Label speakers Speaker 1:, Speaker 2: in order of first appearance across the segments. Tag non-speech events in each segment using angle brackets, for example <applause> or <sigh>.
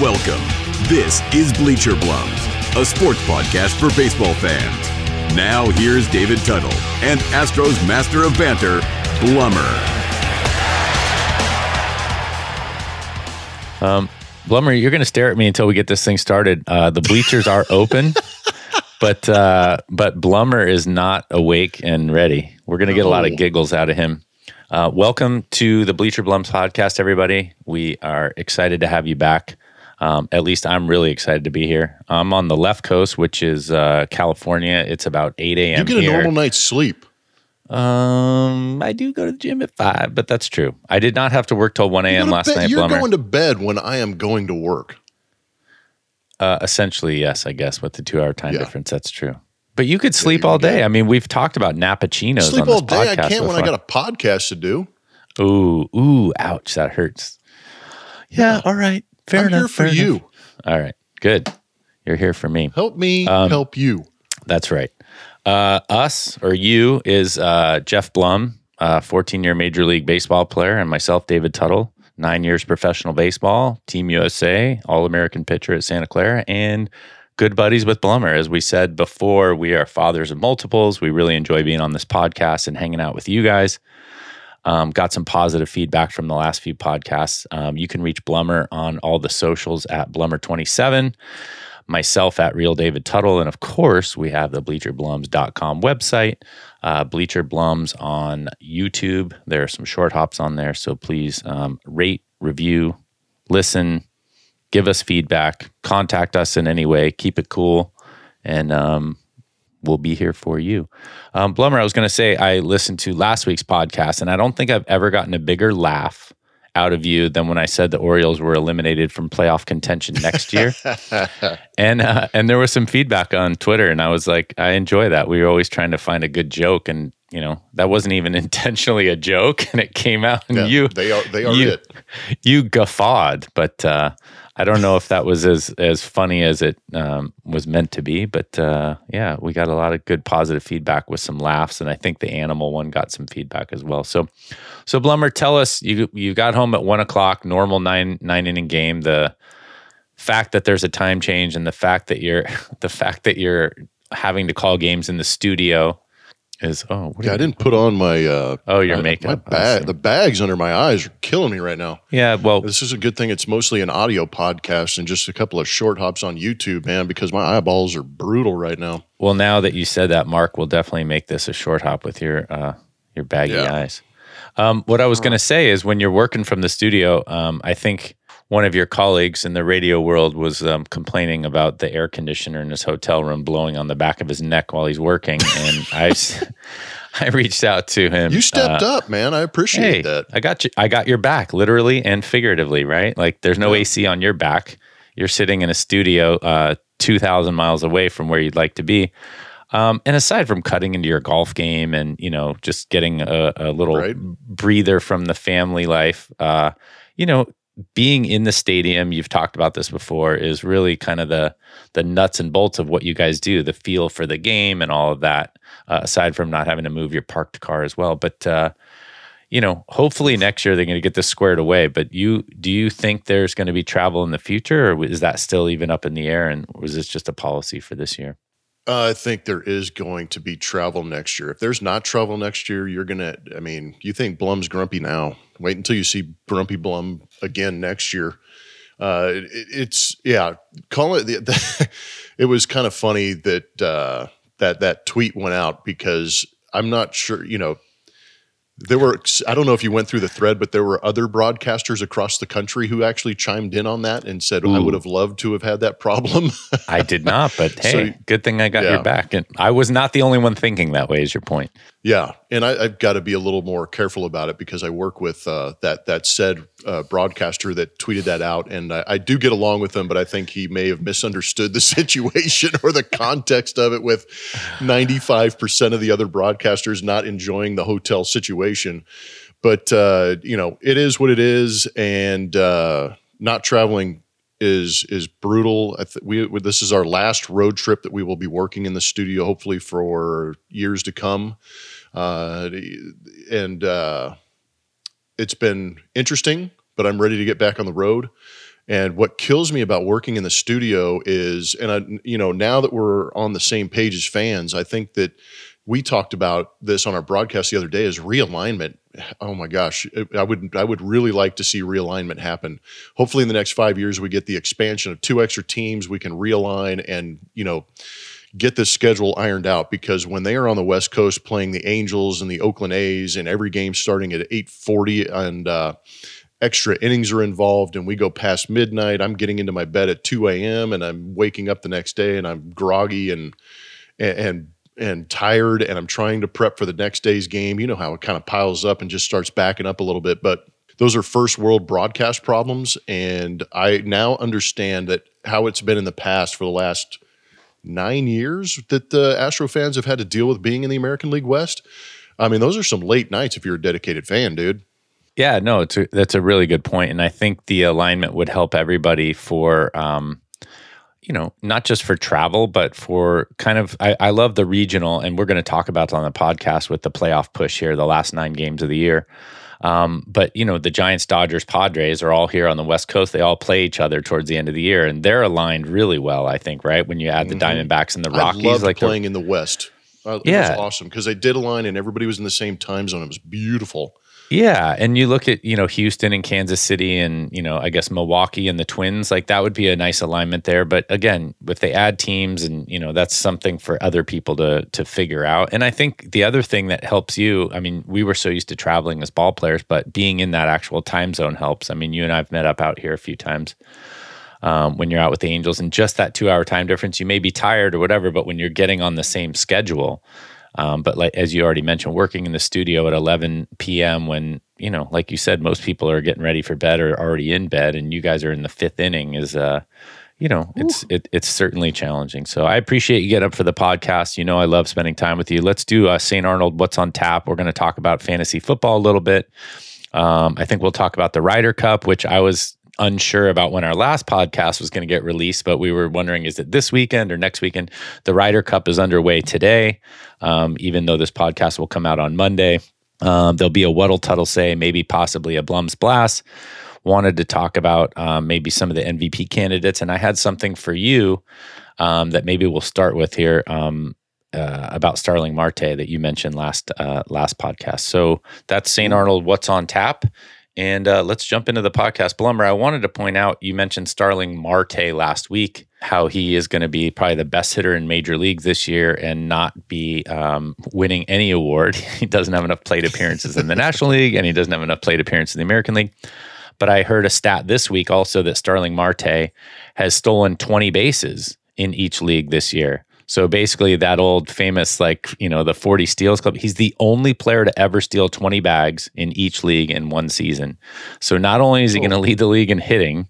Speaker 1: welcome. This is Bleacher Blums, a sports podcast for baseball fans. Now here's David Tuttle and Astros master of banter, Blummer.
Speaker 2: Um, Blummer, you're going to stare at me until we get this thing started. Uh, the bleachers are open, <laughs> but uh, but Blummer is not awake and ready. We're going to get a lot of giggles out of him. Uh, welcome to the Bleacher Blums podcast, everybody. We are excited to have you back. Um, at least I'm really excited to be here. I'm on the left coast, which is uh, California. It's about 8 a.m.
Speaker 3: You get a normal night's sleep.
Speaker 2: Um, I do go to the gym at five, but that's true. I did not have to work till 1 a.m. last
Speaker 3: bed-
Speaker 2: night,
Speaker 3: You're
Speaker 2: Blummer.
Speaker 3: going to bed when I am going to work.
Speaker 2: Uh, essentially, yes, I guess with the two-hour time
Speaker 3: Yeah.
Speaker 2: difference, that's true. But you could sleep
Speaker 3: you
Speaker 2: all day. I mean, we've talked about nappuccinos
Speaker 3: Sleep all day. I can't when I got a podcast to do.
Speaker 2: Ooh, ooh, ouch, that hurts. Yeah, all right, fair
Speaker 3: I'm
Speaker 2: enough.
Speaker 3: here for you.
Speaker 2: enough. All right, good. You're here for me.
Speaker 3: Help me
Speaker 2: Um,
Speaker 3: help you.
Speaker 2: That's right. Uh, us or you is uh, Jeff Blum, uh, 14 year Major League Baseball player, and myself, David Tuttle, nine years professional baseball, Team USA, All American pitcher at Santa Clara, and good buddies with Blummer. As we said before, we are fathers of multiples. We really enjoy being on this podcast and hanging out with you guys. Um, got some positive feedback from the last few podcasts. Um, you can reach Blummer on all the socials at Blummer27 myself at Real David Tuttle. And of course, we have the bleacherblums.com website, uh, on YouTube. There are some short hops on there. So please um, rate, review, listen, give us feedback, contact us in any way, keep it cool, and um, we'll be here for you. Um, Blummer, I was going to say, I listened to last week's podcast, and I don't think I've ever gotten a bigger laugh out of you than when I said the Orioles were eliminated from playoff contention next year <laughs> and uh, and there was some feedback on Twitter, and I was like, I enjoy that. We were always trying to find a good joke, and you know that wasn't even <laughs> intentionally a joke, and it came out, and
Speaker 3: Yeah,
Speaker 2: you
Speaker 3: they are they are
Speaker 2: you,
Speaker 3: it.
Speaker 2: you guffawed, but uh, I don't know if that was as as funny as it um, was meant to be. But uh, yeah, we got a lot of good positive feedback with some laughs, and I think the animal one got some feedback as well. So, so Blummer, tell us you you got home at one o'clock, normal nine nine inning game. The fact that there's a time change and the fact that you're <laughs> the fact that you're having to call games in the studio is oh what
Speaker 3: Yeah, I didn't put on my uh
Speaker 2: Oh, your
Speaker 3: my-
Speaker 2: makeup.
Speaker 3: My bag the bags under my eyes are killing me right now.
Speaker 2: yeah well
Speaker 3: This is a good thing it's mostly an audio podcast and just a couple of short hops on YouTube, man, because my eyeballs are brutal right now.
Speaker 2: Well, now that you said that, Mark will definitely make this a short hop with your uh, your baggy
Speaker 3: Yeah.
Speaker 2: eyes. Um, what I was going to say is, when you're working from the studio, um, I think one of your colleagues in the radio world was um, complaining about the air conditioner in his hotel room blowing on the back of his neck while he's working, and I. <laughs> I reached out to him.
Speaker 3: You stepped
Speaker 2: uh,
Speaker 3: up, man. I appreciate
Speaker 2: Hey,
Speaker 3: that.
Speaker 2: I got you. I got your back, literally and figuratively, right? Like, there's no AC on your back. You're sitting in a studio, uh, two thousand miles away from where you'd like to be. Um, and aside from cutting into your golf game and you know just getting a, a little
Speaker 3: Right.
Speaker 2: breather from the family life, uh, you know, being in the stadium, you've talked about this before, is really kind of the the nuts and bolts of what you guys do, the feel for the game and all of that. Uh, aside from not having to move your parked car as well, but uh, you know, hopefully next year they're going to get this squared away. But you, do you think there's going to be travel in the future, or is that still even up in the air? And was this just a policy for this year?
Speaker 3: I think there is going to be travel next year. If there's not travel next year, you're gonna. I mean, you think Blum's grumpy now? Wait until you see Grumpy Blum again next year. Uh, it, it's yeah. Call it. The, the, <laughs> it was kind of funny that uh, that that tweet went out because I'm not sure. You know, there were. I don't know if you went through the thread, but there were other broadcasters across the country who actually chimed in on that and said, "I would have loved to have had that problem."
Speaker 2: I did not, but <laughs> hey,
Speaker 3: So-
Speaker 2: good thing I got
Speaker 3: Yeah.
Speaker 2: your back. And I was not the only one thinking that way. Is your point?
Speaker 3: Yeah, and I, I've got to be a little more careful about it because I work with uh, that that said uh, broadcaster that tweeted that out, and I, I do get along with him, but I think he may have misunderstood the <laughs> situation or the context of it. With ninety five percent of the other broadcasters not enjoying the hotel situation, but uh, you know it is what it is, and uh, not traveling is is brutal. Th- we this is our last road trip that we will be working in the studio, hopefully for years to come. Uh, and uh, it's been interesting, but I'm ready to get back on the road. And what kills me about working in the studio is, and I, you know, now that we're on the same page as fans, I think that we talked about this on our broadcast the other day is realignment. Oh my gosh, I would I would really like to see realignment happen. Hopefully, in the next five years, we get the expansion of two extra teams. We can realign and you know get this schedule ironed out because when they are on the West Coast playing the Angels and the Oakland A's and every game starting at eight forty and uh, extra innings are involved and we go past midnight, I'm getting into my bed at two a.m. and I'm waking up the next day and I'm groggy and and and tired and I'm trying to prep for the next day's game. You know how it kind of piles up and just starts backing up a little bit, but those are first world broadcast problems and I now understand that how it's been in the past for the last 9 years that the Astro fans have had to deal with being in the American League West. I mean, those are some late nights if you're a dedicated fan, dude.
Speaker 2: Yeah, no, it's a, that's a really good point, and I think the alignment would help everybody for um, you know, not just for travel, but for kind of, I, I love the regional, and we're going to talk about on the podcast with the playoff push here, the last nine games of the year. Um, but you know, the Giants, Dodgers, Padres are all here on the West Coast. They all play each other towards the end of the year, and they're aligned really well. I think, right? When you add the mm-hmm. Diamondbacks and the Rockies,
Speaker 3: I like playing in the West. Uh, yeah, it was awesome because they did align and everybody was in the same time zone. It was beautiful.
Speaker 2: Yeah, and you look at you know Houston and Kansas City and you know I guess Milwaukee and the Twins like that would be a nice alignment there. But again, if they add teams and you know that's something for other people to to figure out. And I think the other thing that helps you, I mean, we were so used to traveling as ball players, but being in that actual time zone helps. I mean, you and I've met up out here a few times. Um, when you're out with the Angels and just that two hour time difference, you may be tired or whatever, but when you're getting on the same schedule, um, but like as you already mentioned, working in the studio at 11 p.m. when you know, like you said, most people are getting ready for bed or already in bed, and you guys are in the fifth inning is uh, you know, it's it, it's certainly challenging. So I appreciate you getting up for the podcast. You know, I love spending time with you. Let's do uh, St. Arnold. What's on tap? We're going to talk about fantasy football a little bit. Um, I think we'll talk about the Ryder Cup, which I was unsure about when our last podcast was going to get released, but we were wondering is it this weekend or next weekend? The Ryder Cup is underway today, um, even though this podcast will come out on Monday. Um, there'll be a What'll Tuttle say, maybe possibly a Blums Blast. Wanted to talk about um, maybe some of the MVP candidates, and I had something for you um, that maybe we'll start with here. Um, uh, about Starling Marte that you mentioned last uh, last podcast. So that's St. Arnold. What's on tap? And uh, let's jump into the podcast. Blummer, I wanted to point out you mentioned Starling Marte last week, how he is going to be probably the best hitter in Major League this year and not be um, winning any award. <laughs> he doesn't have enough plate appearances in the National League and he doesn't have enough plate appearances in the American League. But I heard a stat this week also that Starling Marte has stolen 20 bases in each league this year. So basically, that old famous, like, you know, the 40 steals club, he's the only player to ever steal 20 bags in each league in one season. So not only is he going to lead the league in hitting,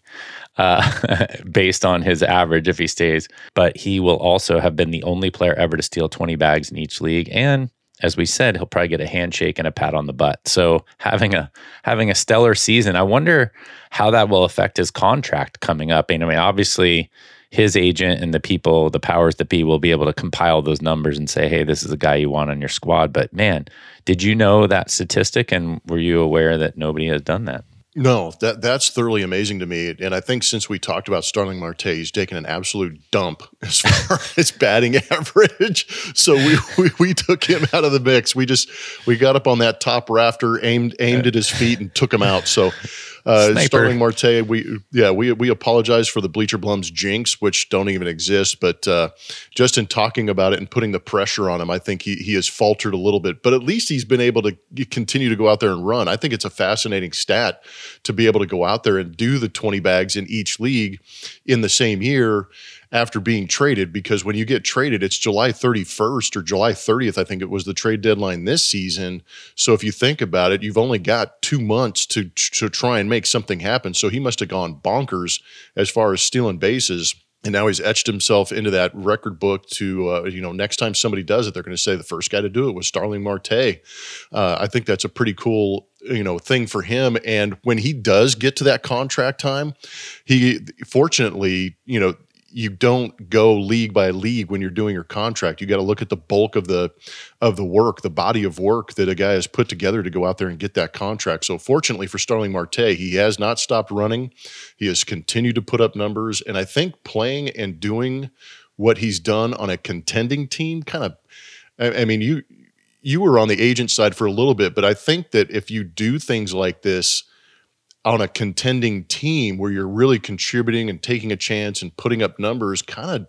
Speaker 2: uh, <laughs> based on his average if he stays, but he will also have been the only player ever to steal 20 bags in each league. And as we said, he'll probably get a handshake and a pat on the butt. So having a having a stellar season, I wonder how that will affect his contract coming up. And I mean, obviously, his agent and the people, the powers that be, will be able to compile those numbers and say, hey, this is the guy you want on your squad. But man, did you know that statistic? And were you aware that nobody has done that?
Speaker 3: No, that that's thoroughly amazing to me. And I think since we talked about Starling Marte, he's taken an absolute dump <laughs> as far as batting average. <laughs> So we, we, we took him out of the mix. We just we got up on that top rafter, aimed aimed at his feet, and took him out. So uh, Starling Marte, we yeah we we apologize for the Bleacher Blums jinx, which don't even exist. But uh, just in talking about it and putting the pressure on him, I think he he has faltered a little bit. But at least he's been able to continue to go out there and run. I think it's a fascinating stat to be able to go out there and do the twenty bags in each league in the same year after being traded because when you get traded, it's July 31st or July 30th, I think it was the trade deadline this season. So if you think about it, you've only got two months to to try and make something happen. So he must have gone bonkers as far as stealing bases. And now he's etched himself into that record book to, uh, you know, next time somebody does it, they're going to say the first guy to do it was Starling Marte. Uh, I think that's a pretty cool, you know, thing for him. And when he does get to that contract time, he fortunately, you know, you don't go league by league when you're doing your contract. You got to look at the bulk of the of the work, the body of work that a guy has put together to go out there and get that contract. So fortunately for Starling Marte, he has not stopped running. He has continued to put up numbers, and I think playing and doing what he's done on a contending team kind of. I, I mean, you you were on the agent side for a little bit, but I think that if you do things like this on a contending team where you're really contributing and taking a chance and putting up numbers kind of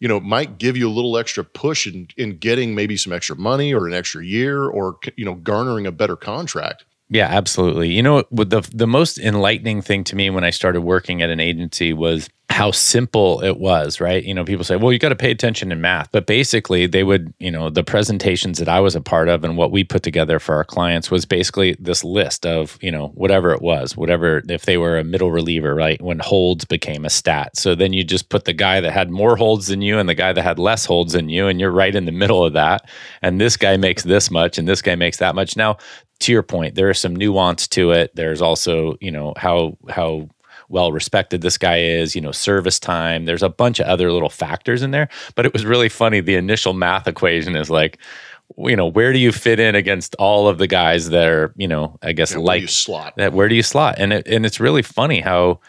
Speaker 3: you know might give you a little extra push in in getting maybe some extra money or an extra year or you know garnering a better contract
Speaker 2: yeah absolutely you know the the most enlightening thing to me when i started working at an agency was how simple it was, right? You know, people say, well, you got to pay attention in math. But basically, they would, you know, the presentations that I was a part of and what we put together for our clients was basically this list of, you know, whatever it was, whatever, if they were a middle reliever, right? When holds became a stat. So then you just put the guy that had more holds than you and the guy that had less holds than you, and you're right in the middle of that. And this guy makes this much and this guy makes that much. Now, to your point, there is some nuance to it. There's also, you know, how, how, well respected this guy is, you know, service time. There's a bunch of other little factors in there. But it was really funny. The initial math equation is like, you know, where do you fit in against all of the guys that are, you know, I guess yeah, like
Speaker 3: slot
Speaker 2: that? Where do you slot? And it, and it's really funny how,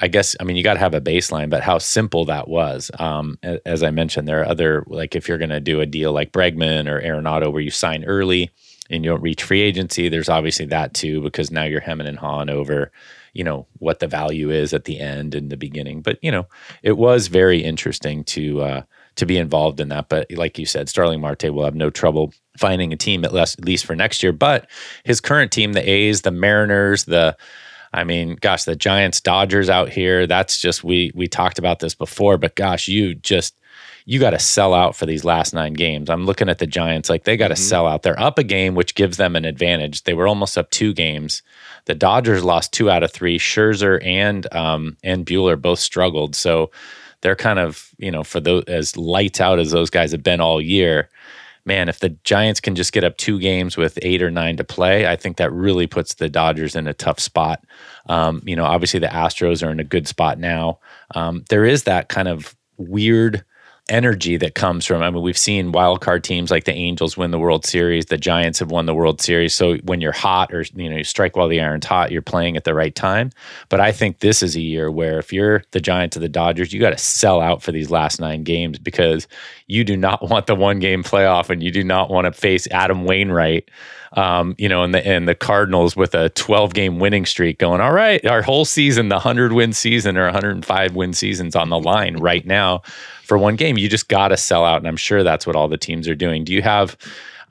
Speaker 2: I guess, I mean, you got to have a baseline, but how simple that was. Um, as I mentioned, there are other, like if you're going to do a deal like Bregman or Arenado where you sign early and you don't reach free agency, there's obviously that too, because now you're hemming and hawing over you know what the value is at the end and the beginning. But you know, it was very interesting to uh, to be involved in that. But like you said, Starling Marte will have no trouble finding a team at least, at least for next year. But his current team, the A's, the Mariners, the I mean, gosh, the Giants, Dodgers out here. That's just we we talked about this before, but gosh, you just you got to sell out for these last nine games. I'm looking at the Giants, like they got to mm-hmm. sell out. They're up a game, which gives them an advantage. They were almost up two games. The Dodgers lost two out of three. Scherzer and um, and Buehler both struggled. So they're kind of you know for those as lights out as those guys have been all year. Man, if the Giants can just get up two games with eight or nine to play, I think that really puts the Dodgers in a tough spot. Um, you know, obviously the Astros are in a good spot now. Um, there is that kind of weird energy that comes from. I mean, we've seen wild card teams like the Angels win the World Series. The Giants have won the World Series. So when you're hot, or you know, you strike while the iron's hot, you're playing at the right time. But I think this is a year where if you're the Giants or the Dodgers, you got to sell out for these last nine games because you do not <laughs> want the one game playoff, and you do not want to face Adam Wainwright um, you know, and the and the Cardinals with a 12 game winning streak going, all right, our whole season, the 100 win season or 105 win seasons on the line right now for one game. You just got to sell out, and I'm sure that's what all the teams are doing. Do you have?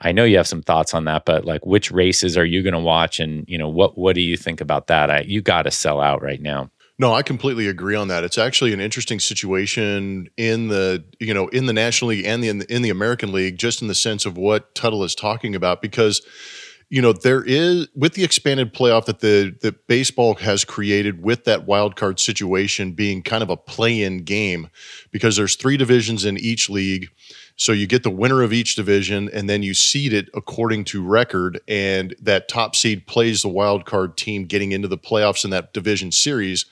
Speaker 2: I know you have some thoughts on that, but like, which races are you going to watch, and you know, what what do you think about that? I, you got to sell out right now.
Speaker 3: No, I completely agree on that. It's actually an interesting situation in the you know in the National League and the in the, in the American League, just in the sense of what Tuttle is talking about, because you know there is with the expanded playoff that the that baseball has created with that wild card situation being kind of a play-in game because there's three divisions in each league so you get the winner of each division, and then you seed it according to record, and that top seed plays the wild card team getting into the playoffs in that division series.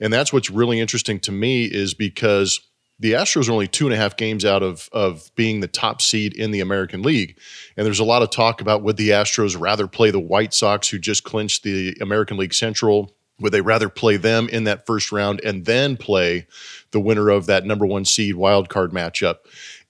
Speaker 3: And that's what's really interesting to me is because the Astros are only two and a half games out of of being the top seed in the American League, and there's a lot of talk about would the Astros rather play the White Sox, who just clinched the American League Central. Would they rather play them in that first round and then play the winner of that number one seed wild card matchup?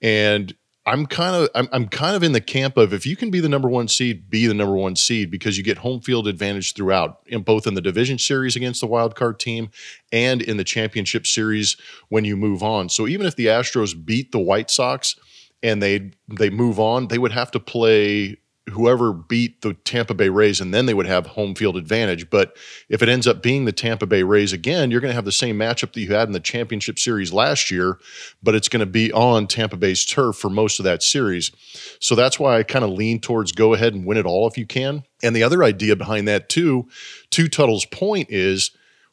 Speaker 3: And I'm kind of I'm, I'm kind of in the camp of if you can be the number one seed, be the number one seed because you get home field advantage throughout, in both in the division series against the wild card team and in the championship series when you move on. So even if the Astros beat the White Sox and they they move on, they would have to play whoever beat the Tampa Bay Rays, and then they would have home field advantage. But if it ends up being the Tampa Bay Rays again, you're going to have the same matchup that you had in the championship series last year, but it's going to be on Tampa Bay's turf for most of that series. So that's why I kind of lean towards go ahead and win it all if you can. And the other idea behind that, too, to Tuttle's point, is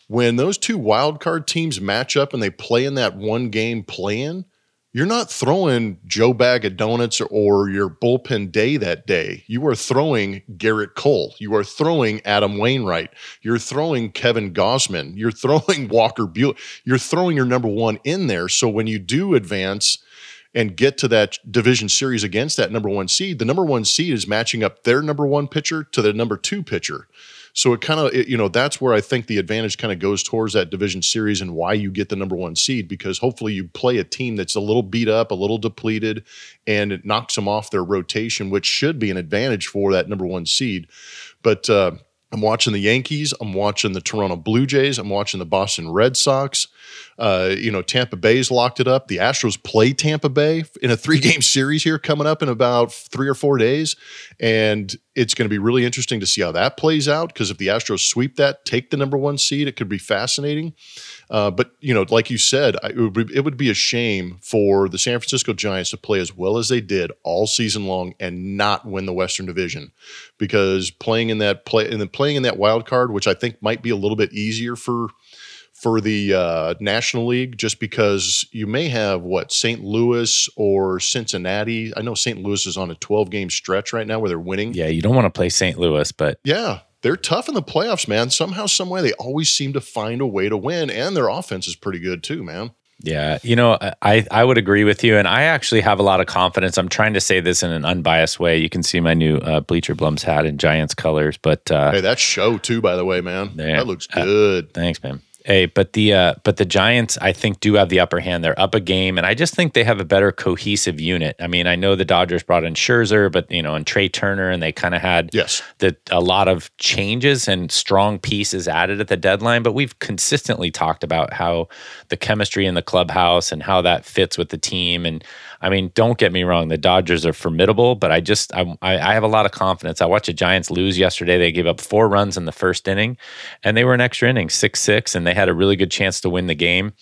Speaker 3: when those two wild card teams match up and they play in that one game plan, you're not throwing Joe Bag of Donuts or your bullpen day that day. You are throwing Gerrit Cole. You are throwing Adam Wainwright. You're throwing Kevin Gausman. You're <laughs> throwing Walker Buehler. You're throwing your number one in there. So when you do advance and get to that division series against that number one seed, the number one seed is matching up their number one pitcher to the number two pitcher. So it kind of, you know, that's where I think the advantage kind of goes towards that division series and why you get the number one seed because hopefully you play a team that's a little beat up, a little depleted, and it knocks them off their rotation, which should be an advantage for that number one seed. But uh, I'm watching the Yankees. I'm watching the Toronto Blue Jays. I'm watching the Boston Red Sox. Uh, you know, Tampa Bay's locked it up. The Astros play Tampa Bay in a three game <laughs> series here coming up in about three or four days. And it's going to be really interesting to see how that plays out because if the Astros sweep that, take the number one seed, it could be fascinating. Uh, but you know, like you said, I, it, would be, it would be a shame for the San Francisco Giants to play as well as they did all season long and not win the Western Division, because playing in that play and then playing in that wild card, which I think might be a little bit easier for for the uh, National League, just because you may have what St. Louis or Cincinnati. I know St. Louis is on a 12 game stretch right now where they're winning.
Speaker 2: Yeah, you don't want to play St. Louis, but
Speaker 3: yeah, they're tough in the playoffs, man. Somehow, some way, they always seem to find a way to win, and their offense is pretty good too, man.
Speaker 2: Yeah, you know, I I would agree with you, and I actually have a lot of confidence. I'm trying to say this in an unbiased way. You can see my new uh, Bleacher Blums hat in Giants colors, but uh,
Speaker 3: hey, that show too, by the way, man. Yeah, that looks good.
Speaker 2: Uh, thanks, man. Hey, but the uh, but the Giants, I think, do have the upper hand. They're up a game, and I just think they have a better cohesive unit. I mean, I know the Dodgers brought in Scherzer, but you know, and Trea Turner, and they kind of had
Speaker 3: yes
Speaker 2: the a lot of changes and strong pieces added at the deadline. But we've consistently talked about how the chemistry in the clubhouse and how that fits with the team. And I mean, don't get me wrong, the Dodgers are formidable, but I just I, I have a lot of confidence. I watched the Giants lose yesterday. They gave up four runs in the first inning, and they were an extra inning, six six, and they had a really good chance to win the game.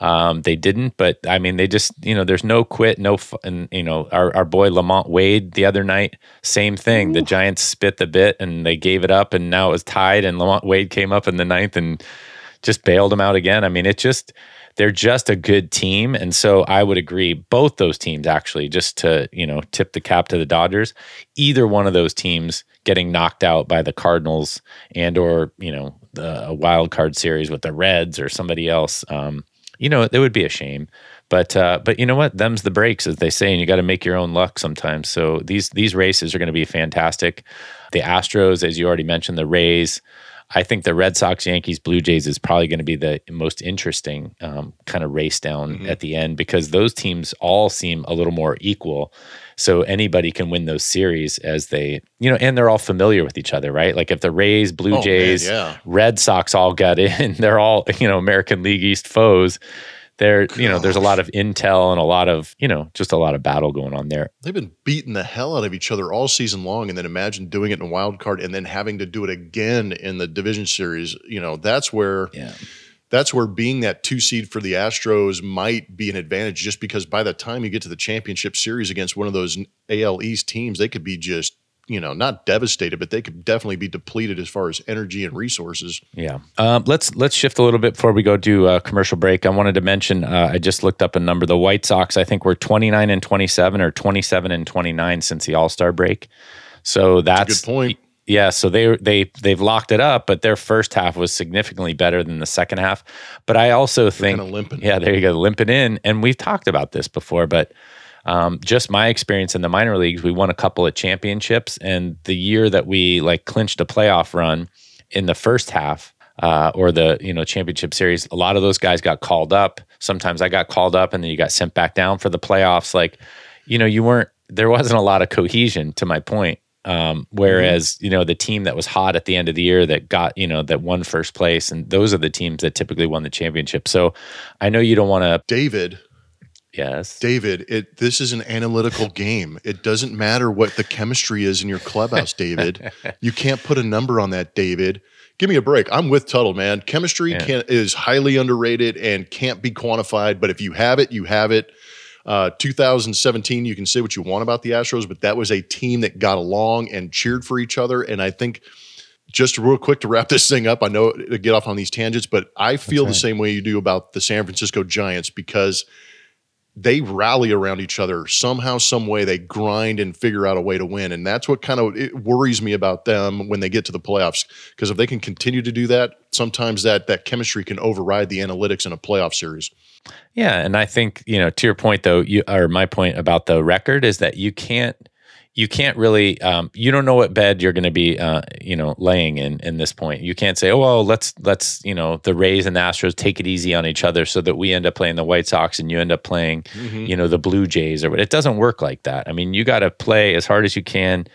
Speaker 2: Um, they didn't, but I mean, they just, you know, there's no quit, no, and you know, our, our boy LaMonte Wade the other night, same thing. Ooh. The Giants spit the bit and they gave it up, and now it was tied. And LaMonte Wade came up in the ninth and just bailed them out again. I mean, it just, they're just a good team. And so I would agree, both those teams actually, just to, you know, tip the cap to the Dodgers, either one of those teams getting knocked out by the Cardinals and or, you know, the, a wild card series with the Reds or somebody else, um, you know, it would be a shame. But uh, but you know what? Them's the breaks, as they say, and you got to make your own luck sometimes. So these these races are going to be fantastic. The Astros, as you already mentioned, the Rays, I think the Red Sox, Yankees, Blue Jays is probably going to be the most interesting um, kind of race down mm-hmm. at the end because those teams all seem a little more equal. So anybody can win those series as they, you know, and they're all familiar with each other, right? Like if the Rays, Blue oh, Jays, man, yeah. Red Sox all got <laughs> in, they're all, you know, American League East foes there you know there's a lot of intel and a lot of you know just a lot of battle going on there.
Speaker 3: They've been beating the hell out of each other all season long and then imagine doing it in a wild card and then having to do it again in the division series. You know that's where
Speaker 2: yeah.
Speaker 3: that's where being that two seed for the Astros might be an advantage just because by the time you get to the championship series against one of those AL East teams, they could be just you know not devastated but they could definitely be depleted as far as energy and resources.
Speaker 2: Yeah. Um, let's let's shift a little bit before we go do a commercial break. I wanted to mention uh, i just looked up a number. The white sox i think were 29 and 27 or 27 and 29 since the all-star break. So that's,
Speaker 3: that's good point.
Speaker 2: yeah, so they they they've locked it up, but their first half was significantly better than the second half. But I also think, yeah, there you go, limping in, and we've talked about this before, but um, just my experience in the minor leagues, we won a couple of championships, and the year that we like clinched a playoff run in the first half, uh, or the you know championship series, a lot of those guys got called up. Sometimes I got called up, and then you got sent back down for the playoffs. Like, you know, you weren't there wasn't a lot of cohesion. To my point, um, whereas mm-hmm. you know the team that was hot at the end of the year that got you know that won first place, and those are the teams that typically won the championship. So I know you don't want to,
Speaker 3: David.
Speaker 2: Yes.
Speaker 3: David, it this is an analytical <laughs> game. It doesn't matter what the chemistry is in your clubhouse, David. <laughs> you can't put a number on that, David. Give me a break. I'm with Tuttle, man. Chemistry yeah. can, is highly underrated and can't be quantified, but if you have it, you have it. Uh, 2017, you can say what you want about the Astros, but that was a team that got along and cheered for each other. And I think just real quick to wrap this thing up, I know to get off on these tangents, but I feel right. the same way you do about the San Francisco Giants because – they rally around each other somehow, some way. They grind and figure out a way to win, and that's what kind of it worries me about them when they get to the playoffs. Because if they can continue to do that, sometimes that that chemistry can override the analytics in a playoff series.
Speaker 2: Yeah, and I think you know to your point though, you or my point about the record is that you can't you can't really um, you don't know what bed you're going to be uh, you know laying in in this point. You can't say oh well let's let's you know the rays and the astros take it easy on each other so that we end up playing the white sox and you end up playing mm-hmm. you know the blue jays or what. It doesn't work like that. I mean you got to play as hard as you can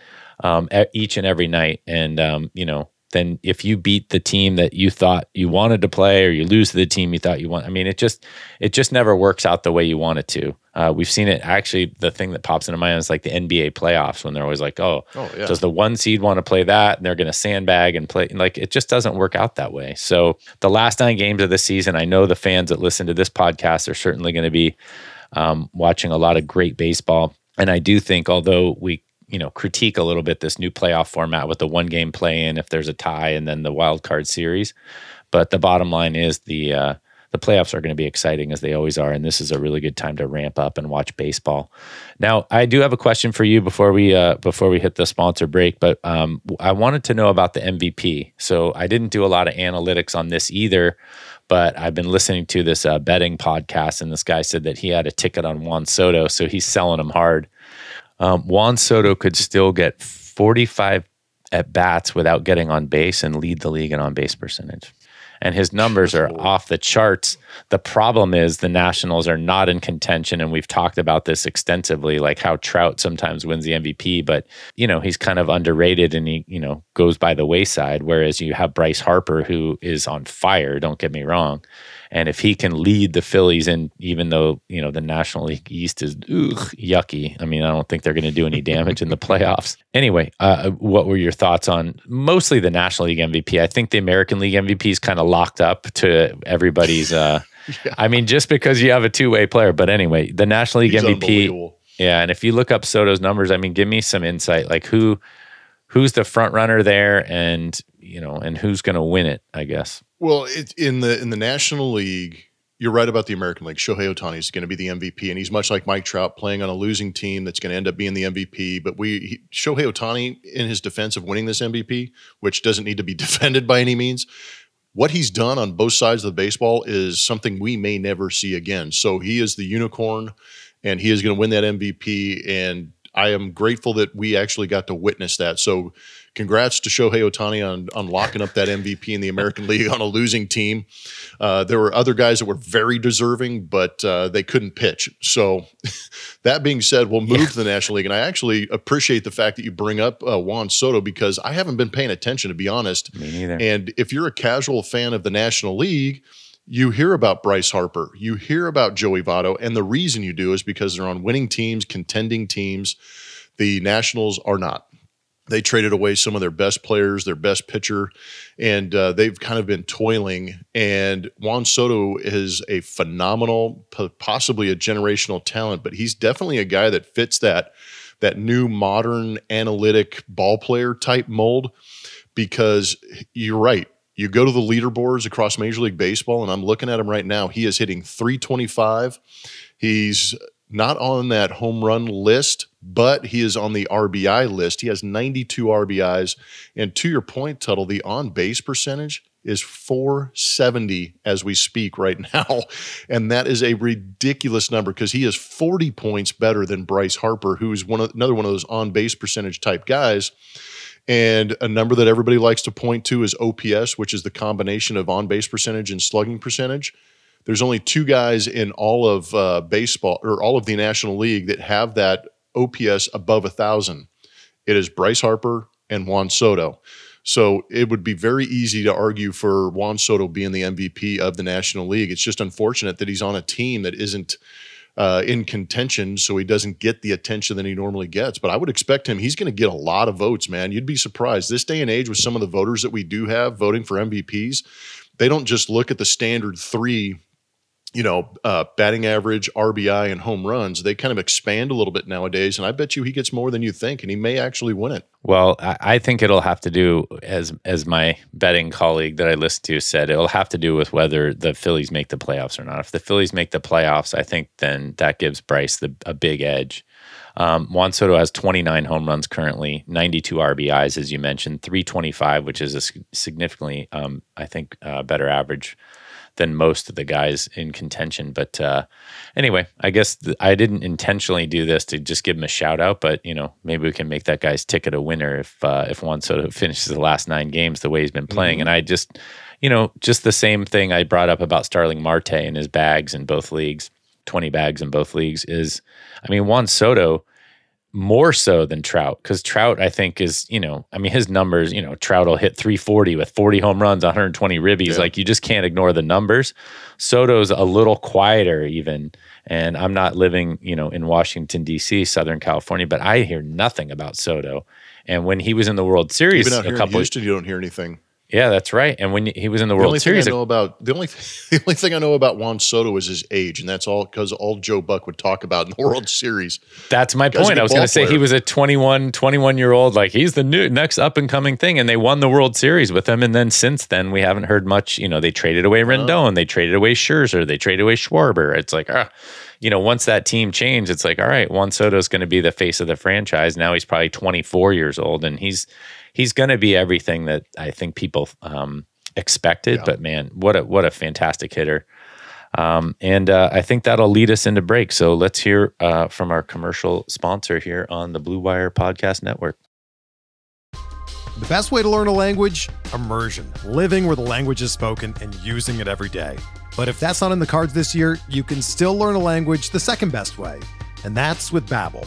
Speaker 2: um, each and every night. And um, you know then if you beat the team that you thought you wanted to play or you lose to the team you thought you want i mean it just it just never works out the way you want it to uh, we've seen it actually the thing that pops into my mind is like the nba playoffs when they're always like oh, oh yeah. does the one seed want to play that? And they're going to sandbag and play like it just doesn't work out that way. So the last nine games of the season i know the fans that listen to this podcast are certainly going to be um, watching a lot of great baseball. And i do think although we you know critique a little bit this new playoff format with the one game play in if there's a tie and then the wild card series but the bottom line is the uh, the playoffs are going to be exciting as they always are and this is a really good time to ramp up and watch baseball. Now i do have a question for you before we uh, before we hit the sponsor break but um, i wanted to know about the mvp so i didn't do a lot of analytics on this either but I've been listening to this uh, betting podcast, and this guy said that he had a ticket on Juan Soto, so he's selling him hard. Um, Juan Soto could still get 45 at bats without getting on base and lead the league in on base percentage. And his numbers are off the charts. The problem is the Nationals are not in contention. And we've talked about this extensively, like how Trout sometimes wins the MVP, but, you know, he's kind of underrated and he, you know, goes by the wayside. Whereas you have Bryce Harper, who is on fire, don't get me wrong. And if he can lead the Phillies in, even though, you know, the National League East is ugh, yucky. I mean, I don't think they're going to do any damage in the <laughs> playoffs. Anyway, uh, what were your thoughts on mostly the National League MVP? I think the American League MVP is kind of locked up to everybody's. Uh, <laughs> yeah. I mean, just because you have a two way player. But anyway, the National League He's MVP. Yeah. And if you look up Soto's numbers, I mean, give me some insight. Like who who's the front runner there and you know, and who's going to win it, I guess.
Speaker 3: Well, it, in the in the National League, you're right about the American League. Shohei Ohtani is going to be the MVP, and he's much like Mike Trout playing on a losing team that's going to end up being the MVP. But we he, Shohei Ohtani, in his defense of winning this MVP, which doesn't need to be <laughs> defended by any means, what he's done on both sides of the baseball is something we may never see again. So he is the unicorn, and he is going to win that MVP. And I am grateful that we actually got to witness that. So congrats to Shohei Ohtani on, on locking up that MVP in the American League on a losing team. Uh, there were other guys that were very deserving, but uh, they couldn't pitch. So, <laughs> that being said, we'll move yeah. to the National League. And I actually appreciate the fact that you bring up uh, Juan Soto because I haven't been paying attention, to be honest.
Speaker 2: Me neither.
Speaker 3: And if you're a casual fan of the National League, you hear about Bryce Harper, you hear about Joey Votto, and the reason you do is because they're on winning teams, contending teams. The Nationals are not. They traded away some of their best players, their best pitcher, and uh, they've kind of been toiling. And Juan Soto is a phenomenal, possibly a generational talent, but he's definitely a guy that fits that that new modern analytic ball player type mold. Because you're right, you go to the leaderboards across Major League Baseball, and I'm looking at him right now. He is hitting 325. He's not on that home run list, but he is on the RBI list. He has 92 RBIs. And to your point, Tuttle, the on base percentage is 470 as we speak right <laughs> now. And that is a ridiculous number because he is 40 points better than Bryce Harper, who's one of, another one of those on base percentage type guys. And a number that everybody likes to point to is OPS, which is the combination of on base percentage and slugging percentage. There's only two guys in all of uh, baseball or all of the National League that have that OPS above a thousand. It is Bryce Harper and Juan Soto. So it would be very easy to argue for Juan Soto being the MVP of the National League. It's just unfortunate that he's on a team that isn't uh, in contention, so he doesn't get the attention that he normally gets. But I would expect him, he's going to get a lot of votes, man. You'd be surprised. This day and age, with some of the voters that we do have voting for MVPs, they don't just look at the standard three you know, uh, batting average, RBI, and home runs, they kind of expand a little bit nowadays. And I bet you he gets more than you think, and he may actually win it.
Speaker 2: Well, I, I think it'll have to do as as my betting colleague that I listened to said, it'll have to do with whether the Phillies make the playoffs or not. If the Phillies make the playoffs, I think then that gives Bryce the, a big edge. Um, Juan Soto has 29 home runs currently, 92 RBIs, as you mentioned, 325, which is a significantly, um, I think, uh, better average than most of the guys in contention. But uh, anyway, I guess th- I didn't intentionally do this to just give him a shout out, but you know maybe we can make that guy's ticket a winner if uh, if Juan Soto finishes the last nine games the way he's been playing. Mm-hmm. And I just, you know, just the same thing I brought up about Starling Marte and his bags in both leagues, twenty bags in both leagues is, I mean, Juan Soto more so than Trout because Trout, I think, is, you know, I mean, his numbers, you know, Trout will hit 340 with 40 home runs, 120 ribbies. Yeah. Like, you just can't ignore the numbers. Soto's a little quieter, even. And I'm not living, you know, in Washington, D.C., Southern California, but I hear nothing about Soto. And when he was in the World Series,
Speaker 3: Even out here a couple in Houston, you don't hear anything.
Speaker 2: Yeah, that's right. And when he was in the, the World
Speaker 3: only
Speaker 2: Series,
Speaker 3: thing I know about the only <laughs> the only thing I know about Juan Soto is his age, and that's all because all Joe Buck would talk about in the <laughs> World Series.
Speaker 2: That's my point. I was going to say he was a 21, 21 year old, like he's the new next up and coming thing, and they won the World Series with him. And then since then, we haven't heard much. You know, they traded away Rendon, uh, they traded away Scherzer, they traded away Schwarber. It's like, ah, you know, once that team changed, it's like, all right, Juan Soto is going to be the face of the franchise. Now he's probably twenty four years old, and he's he's going to be everything that I think people. Um, expected. Yeah. But man, what a what a fantastic hitter! Um, and uh, I think that'll lead us into break. So let's hear uh, from our commercial sponsor here on the Blue Wire Podcast Network.
Speaker 4: The best way to learn a language? Immersion, living where the language is spoken and using it every day. But if that's not in the cards this year, you can still learn a language the second best way, and that's with Babbel.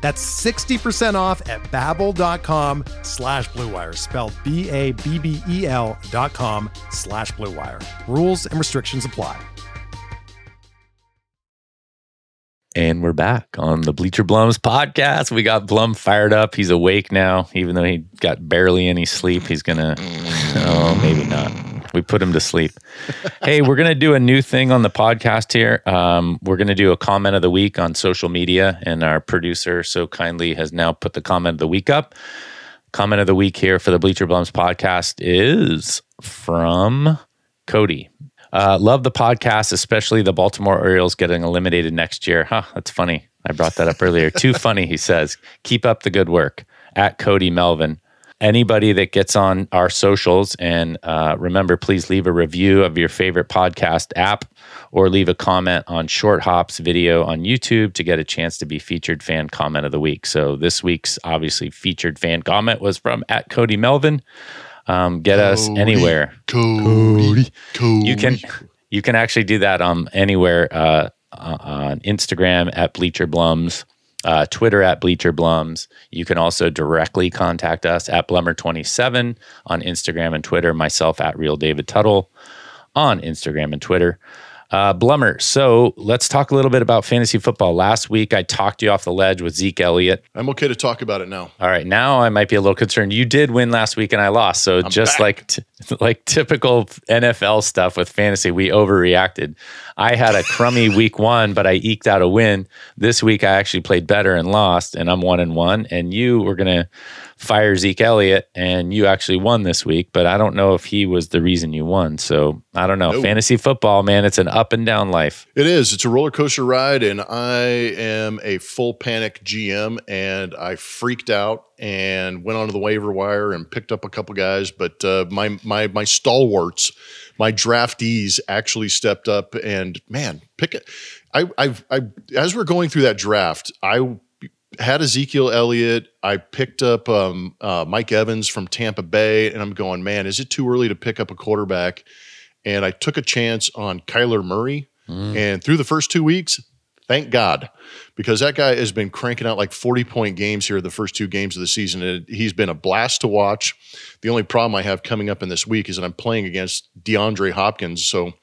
Speaker 4: That's 60% off at babbel.com slash bluewire, spelled B-A-B-B-E-L dot com slash bluewire. Rules and restrictions apply.
Speaker 2: And we're back on the Bleacher Blums podcast. We got Blum fired up. He's awake now, even though he got barely any sleep. He's gonna, oh, maybe not. We put him to sleep. hey, we're gonna do a new thing on the podcast here. Um, we're gonna do a comment of the week on social media, and our producer so kindly has now put the comment of the week up. Comment of the week here for the Bleacher Blums podcast is from Cody. Uh, love the podcast, especially the Baltimore Orioles getting eliminated next year. Huh, that's funny. I brought that up earlier. Too funny, he says. Keep up the good work. At Cody Melvin. Anybody that gets on our socials, and uh, remember, please leave a review of your favorite podcast app or leave a comment on Short Hops video on YouTube to get a chance to be featured fan comment of the week. So this week's obviously featured fan comment was from at Cody Melvin. Um, get Cody, us anywhere.
Speaker 3: Cody, Cody.
Speaker 2: You can you can actually do that um anywhere uh, on Instagram at Bleacher Blums, uh, Twitter at Bleacher Blums. You can also directly contact us at Blummer27 on Instagram and Twitter. Myself at Real David Tuttle on Instagram and Twitter. Uh, Blummer, so let's talk a little bit about fantasy football. Last week, I talked you off the ledge with Zeke Elliott.
Speaker 3: I'm okay to talk about it now.
Speaker 2: All right, now I might be a little concerned. You did win last week, and I lost. So I'm just back. like t- <laughs> like typical NFL stuff with fantasy, we overreacted. I had a crummy <laughs> week one, but I eked out a win. This week, I actually played better and lost, and I'm one and one. And you were gonna fire Zeke Elliott, and you actually won this week, but I don't know if he was the reason you won. So I don't know. Nope. Fantasy football, man, it's an up and down life.
Speaker 3: It is. It's a roller coaster ride, and I am a full panic GM, and I freaked out and went onto the waiver wire and picked up a couple guys. But uh, my my my stalwarts, my draftees actually stepped up and man, pick it. I I've, I as we're going through that draft, I had Ezekiel Elliott. I picked up um, uh, Mike Evans from Tampa Bay, and I'm going, man, is it too early to pick up a quarterback? And I took a chance on Kyler Murray. Mm. And through the first two weeks, thank God, because that guy has been cranking out like 40 point games here the first two games of the season. And he's been a blast to watch. The only problem I have coming up in this week is that I'm playing against DeAndre Hopkins. So,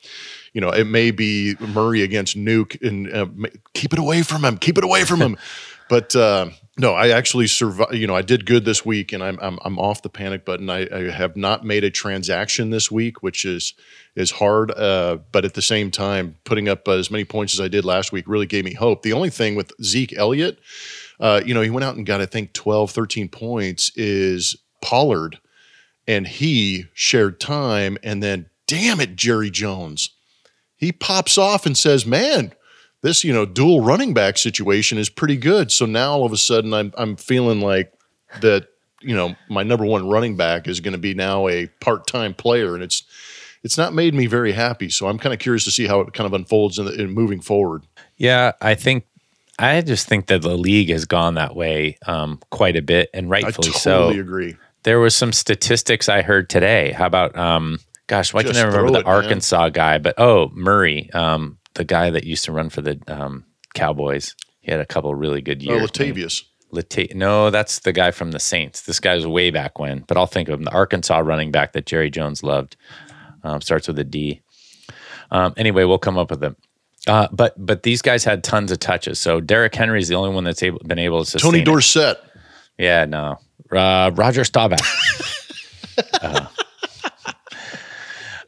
Speaker 3: you know, it may be Murray against Nuk and uh, keep it away from him, keep it away from him. <laughs> But uh, no, I actually survived. You know, I did good this week, and I'm I'm, I'm off the panic button. I, I, have not made a transaction this week, which is is hard. Uh, but at the same time, putting up as many points as I did last week really gave me hope. The only thing with Zeke Elliott, uh, you know, he went out and got I think 12, 13 points. Is Pollard, and he shared time, and then damn it, Jerry Jones, he pops off and says, "Man." This you know dual running back situation is pretty good. So now all of a sudden I'm I'm feeling like that you know my number one running back is going to be now a part time player, and it's it's not made me very happy. So I'm kind of curious to see how it kind of unfolds in, the, in moving forward.
Speaker 2: Yeah, I think I just think that the league has gone that way um, quite a bit, and rightfully so.
Speaker 3: I totally
Speaker 2: so.
Speaker 3: Agree.
Speaker 2: There was some statistics I heard today. How about um, gosh, why can't I remember the it, Arkansas man. guy? But oh, Murray, um, the guy that used to run for the um, Cowboys. He had a couple really good oh, years.
Speaker 3: Oh, Latavius.
Speaker 2: Lata- no, that's the guy from the Saints. This guy's way back when, but I'll think of him. The Arkansas running back that Jerry Jones loved um, starts with a D. Um, anyway, we'll come up with him. Uh, but but these guys had tons of touches. So Derrick Henry is the only one that's able, been able to sustain
Speaker 3: Tony Dorsett. It.
Speaker 2: Yeah, no. Uh, Roger Staubach. <laughs> uh,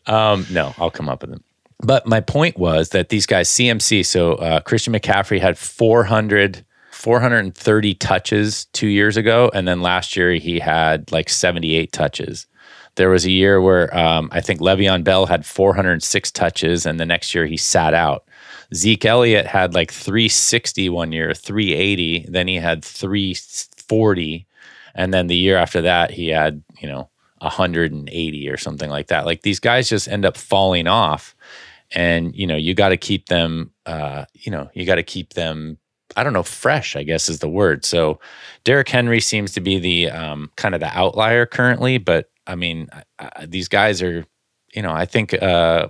Speaker 2: um, no, I'll come up with him. But my point was that these guys, CMC, so uh, Christian McCaffrey had 400, 430 touches two years ago. And then last year he had like 78 touches. There was a year where um, I think Le'Veon Bell had 406 touches, and the next year he sat out. Zeke Elliott had like 360 one year, 380. Then he had 340. And then the year after that, he had, you know, 180 or something like that. Like these guys just end up falling off and you know you got to keep them uh, you know you got to keep them i don't know fresh i guess is the word. So Derrick henry seems to be the um, kind of the outlier currently but i mean I, I, these guys are you know i think uh,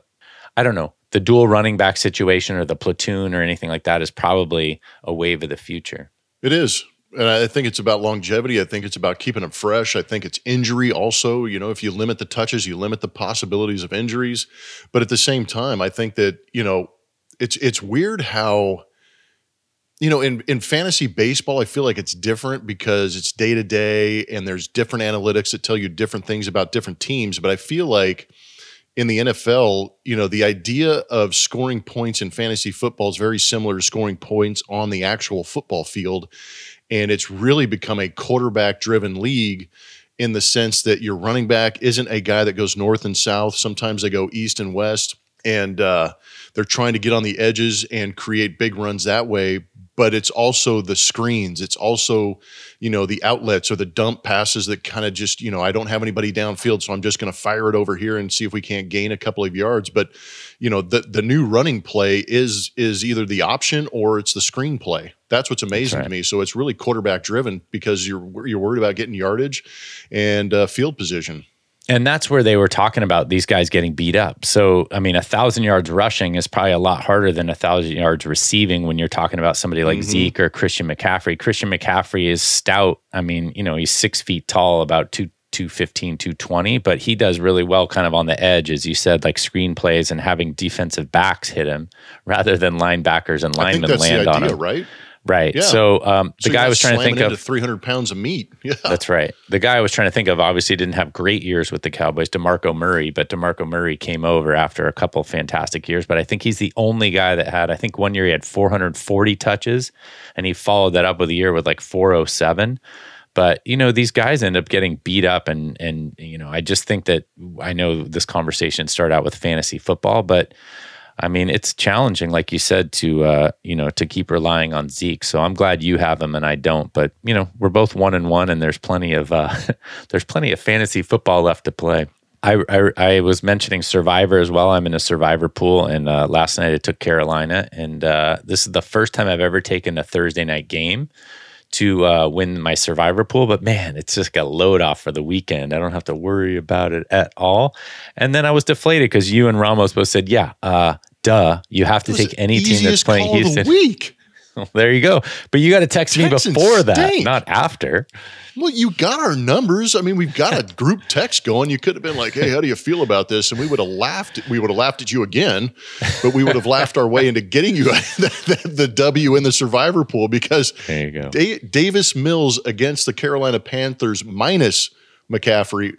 Speaker 2: i don't know the dual running back situation or the platoon or anything like that is probably a wave of the future.
Speaker 3: It is and I think it's about longevity. I think it's about keeping them fresh. I think it's injury also. You know, if you limit the touches, you limit the possibilities of injuries. But at the same time, I think that you know, it's it's weird how you know in in fantasy baseball, I feel like it's different because it's day to day, and there's different analytics that tell you different things about different teams. But I feel like in the NFL, you know, the idea of scoring points in fantasy football is very similar to scoring points on the actual football field and it's really become a quarterback driven league in the sense that your running back isn't a guy that goes north and south. Sometimes they go east and west, and uh, they're trying to get on the edges and create big runs that way but it's also the screens. It's also, you know, the outlets or the dump passes that kind of just, you know, I don't have anybody downfield, so I'm just going to fire it over here and see if we can't gain a couple of yards. But, you know, the the new running play is is either the option or it's the screen play. That's what's amazing right. to me. So it's really quarterback driven because you're you're worried about getting yardage and uh, field position.
Speaker 2: And that's where they were talking about these guys getting beat up. So, I mean, a thousand yards rushing is probably a lot harder than a thousand yards receiving when you're talking about somebody like mm-hmm. Zeke or Christian McCaffrey. Christian McCaffrey is stout. I mean, you know, he's six feet tall, about two, 215, 220, but he does really well kind of on the edge, as you said, like screen plays and having defensive backs hit him rather than linebackers and linemen land
Speaker 3: idea,
Speaker 2: on him.
Speaker 3: Right.
Speaker 2: Right. Yeah. So um, the so guy I was trying to think of
Speaker 3: 300 pounds of meat. <laughs>
Speaker 2: Yeah. That's right. The guy I was trying to think of obviously didn't have great years with the Cowboys, DeMarco Murray, but DeMarco Murray came over after a couple fantastic years. But I think he's the only guy that had, I think one year he had 440 touches and he followed that up with a year with like 407. But you know these guys end up getting beat up, and and you know I just think that I know this conversation started out with fantasy football, but I mean, it's challenging, like you said, to uh, you know to keep relying on Zeke. So I'm glad you have him and I don't. But you know, we're both one and one, and there's plenty of uh, <laughs> there's plenty of fantasy football left to play. I, I, I was mentioning Survivor as well. I'm in a Survivor pool, and uh, last night I took Carolina, and uh, this is the first time I've ever taken a Thursday night game to uh, win my survivor pool. But man, it's just got load off for the weekend. I don't have to worry about it at all. And then I was deflated because you and Ramos both said, "Yeah, uh, duh, you have to take any team that's playing Houston."
Speaker 3: week.
Speaker 2: Well, <laughs> there you go. But you got to text Texans me before that, not after.
Speaker 3: Well, you got our numbers. I mean, we've got a <laughs> group text going. You could have been like, "Hey, how do you feel about this?" And we would have laughed. We would have laughed at you again, but we would have laughed our way into getting you <laughs> the, the, the, W in the survivor pool because
Speaker 2: there you go.
Speaker 3: Da- Davis Mills against the Carolina Panthers minus McCaffrey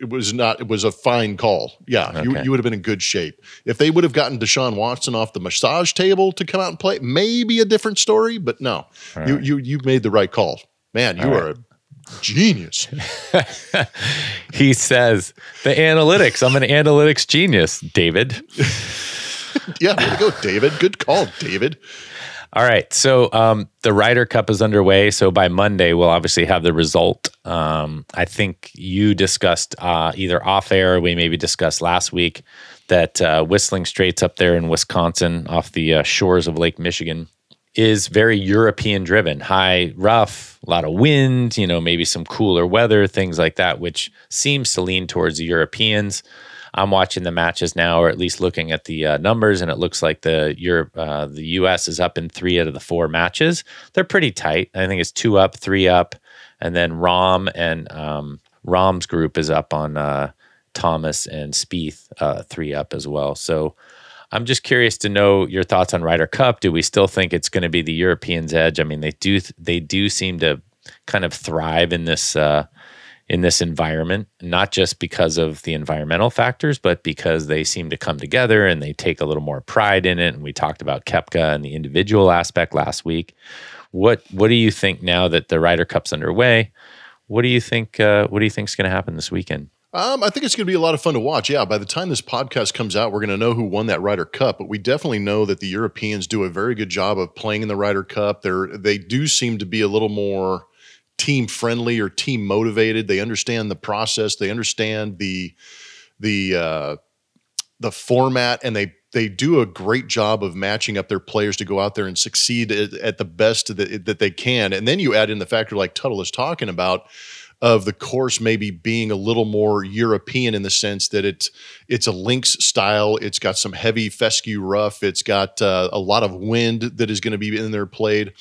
Speaker 3: it was not it was a fine call. Yeah, okay. you, you would have been in good shape. If they would have gotten Deshaun Watson off the massage table to come out and play, maybe a different story, but no. All you you you made the right call. Man, you All are right. a genius. <laughs>
Speaker 2: he says the analytics. I'm an analytics genius, David. <laughs>
Speaker 3: yeah, way to go, David. Good call, David.
Speaker 2: All right. So um, the Ryder Cup is underway. So by Monday, we'll obviously have the result. Um, I think you discussed uh, either off air, we maybe discussed last week that uh, Whistling Straits up there in Wisconsin, off the uh, shores of Lake Michigan, is very European driven. High, rough, a lot of wind, you know, maybe some cooler weather, things like that, which seems to lean towards the Europeans. I'm watching the matches now, or at least looking at the uh, numbers, and it looks like the Europe, uh, the U.S. is up in three out of the four matches. They're pretty tight. I think it's two up, three up, and then Rahm and um, Rahm's group is up on uh, Thomas and Spieth, uh, three up as well. So. I'm just curious to know your thoughts on Ryder Cup. Do we still think it's going to be the Europeans' edge? I mean, they do they do seem to kind of thrive in this uh, in this environment, not just because of the environmental factors, but because they seem to come together and they take a little more pride in it. And we talked about Koepka and the individual aspect last week. What what do you think now that the Ryder Cup's underway? What do you think? Uh, what do you think is going to happen this weekend?
Speaker 3: Um, I think it's going to be a lot of fun to watch. Yeah, by the time this podcast comes out, we're going to know who won that Ryder Cup. But we definitely know that the Europeans do a very good job of playing in the Ryder Cup. They're they do seem to be a little more team friendly or team motivated. They understand the process. They understand the the uh, the format, and they they do a great job of matching up their players to go out there and succeed at, at the best that, that they can. And then you add in the factor like Tuttle is talking about of the course maybe being a little more European in the sense that it's it's a links style. It's got some heavy fescue rough. It's got uh, a lot of wind that is going to be in there played.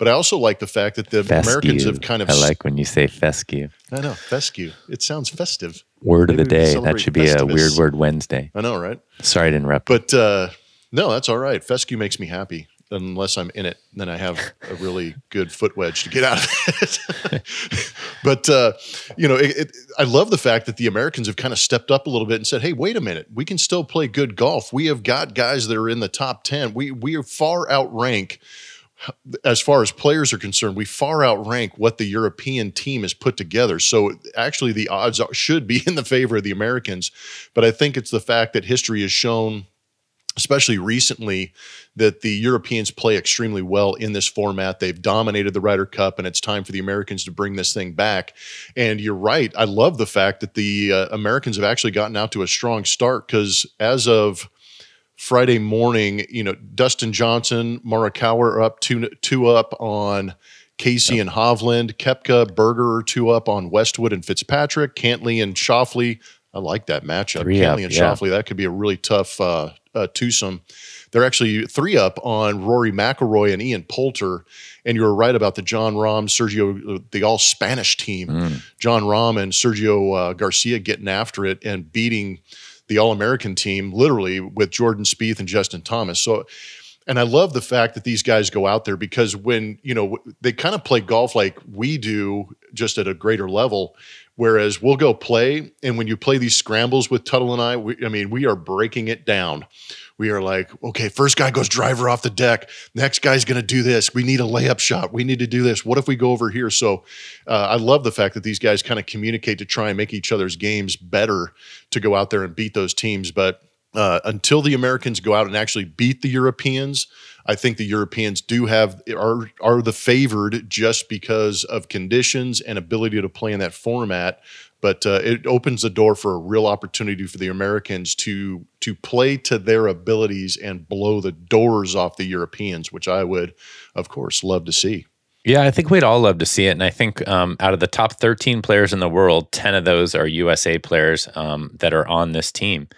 Speaker 3: But I also like the fact that the fescue. Americans have kind of.
Speaker 2: I like when you say fescue.
Speaker 3: I know fescue. It sounds festive.
Speaker 2: Word Maybe of the day. That should be Festivus. a weird word Wednesday.
Speaker 3: I know, right?
Speaker 2: Sorry to interrupt.
Speaker 3: But uh, no, that's all right. Fescue makes me happy unless I'm in it. Then I have a really good foot wedge to get out of it. <laughs> but uh, you know, it, it, I love the fact that the Americans have kind of stepped up a little bit and said, "Hey, wait a minute, we can still play good golf. We have got guys that are in the top ten. We we are far outrank." As far as players are concerned, we far outrank what the European team has put together. So actually, the odds should be <laughs> in the favor of the Americans. But I think it's the fact that history has shown especially recently, that the Europeans play extremely well in this format. They've dominated the Ryder Cup, and it's time for the Americans to bring this thing back. And you're right. I love the fact that the uh, Americans have actually gotten out to a strong start because as of Friday morning, you know, Dustin Johnson, Morikawa are up two, two up on Casey yep. and Hovland, Koepka, Berger two up on Westwood and Fitzpatrick, Cantlay and Schauffele. I like that matchup. Three Cantlay up, and yeah. Schauffele, that could be a really tough uh, uh, twosome. They're actually three up on Rory McIlroy and Ian Poulter. And you were right about the Jon Rahm, Sergio, the all Spanish team. Mm. Jon Rahm and Sergio uh, Garcia getting after it and beating the All American team literally with Jordan Spieth and Justin Thomas. So, and I love the fact that these guys go out there because when, you know, they kind of play golf like we do, just at a greater level. Whereas we'll go play, and when you play these scrambles with Tuttle and I, we, I mean, we are breaking it down. We are like, okay, first guy goes driver off the deck. Next guy's going to do this. We need a layup shot. We need to do this. What if we go over here? So uh, I love the fact that these guys kind of communicate to try and make each other's games better to go out there and beat those teams. But uh, until the Americans go out and actually beat the Europeans, I think the Europeans do have are are the favored just because of conditions and ability to play in that format. But uh, it opens the door for a real opportunity for the Americans to to play to their abilities and blow the doors off the Europeans, which I would, of course, love to see.
Speaker 2: Yeah, I think we'd all love to see it. And I think um, out of the top 13 players in the world, 10 of those are USA players um, that are on this team.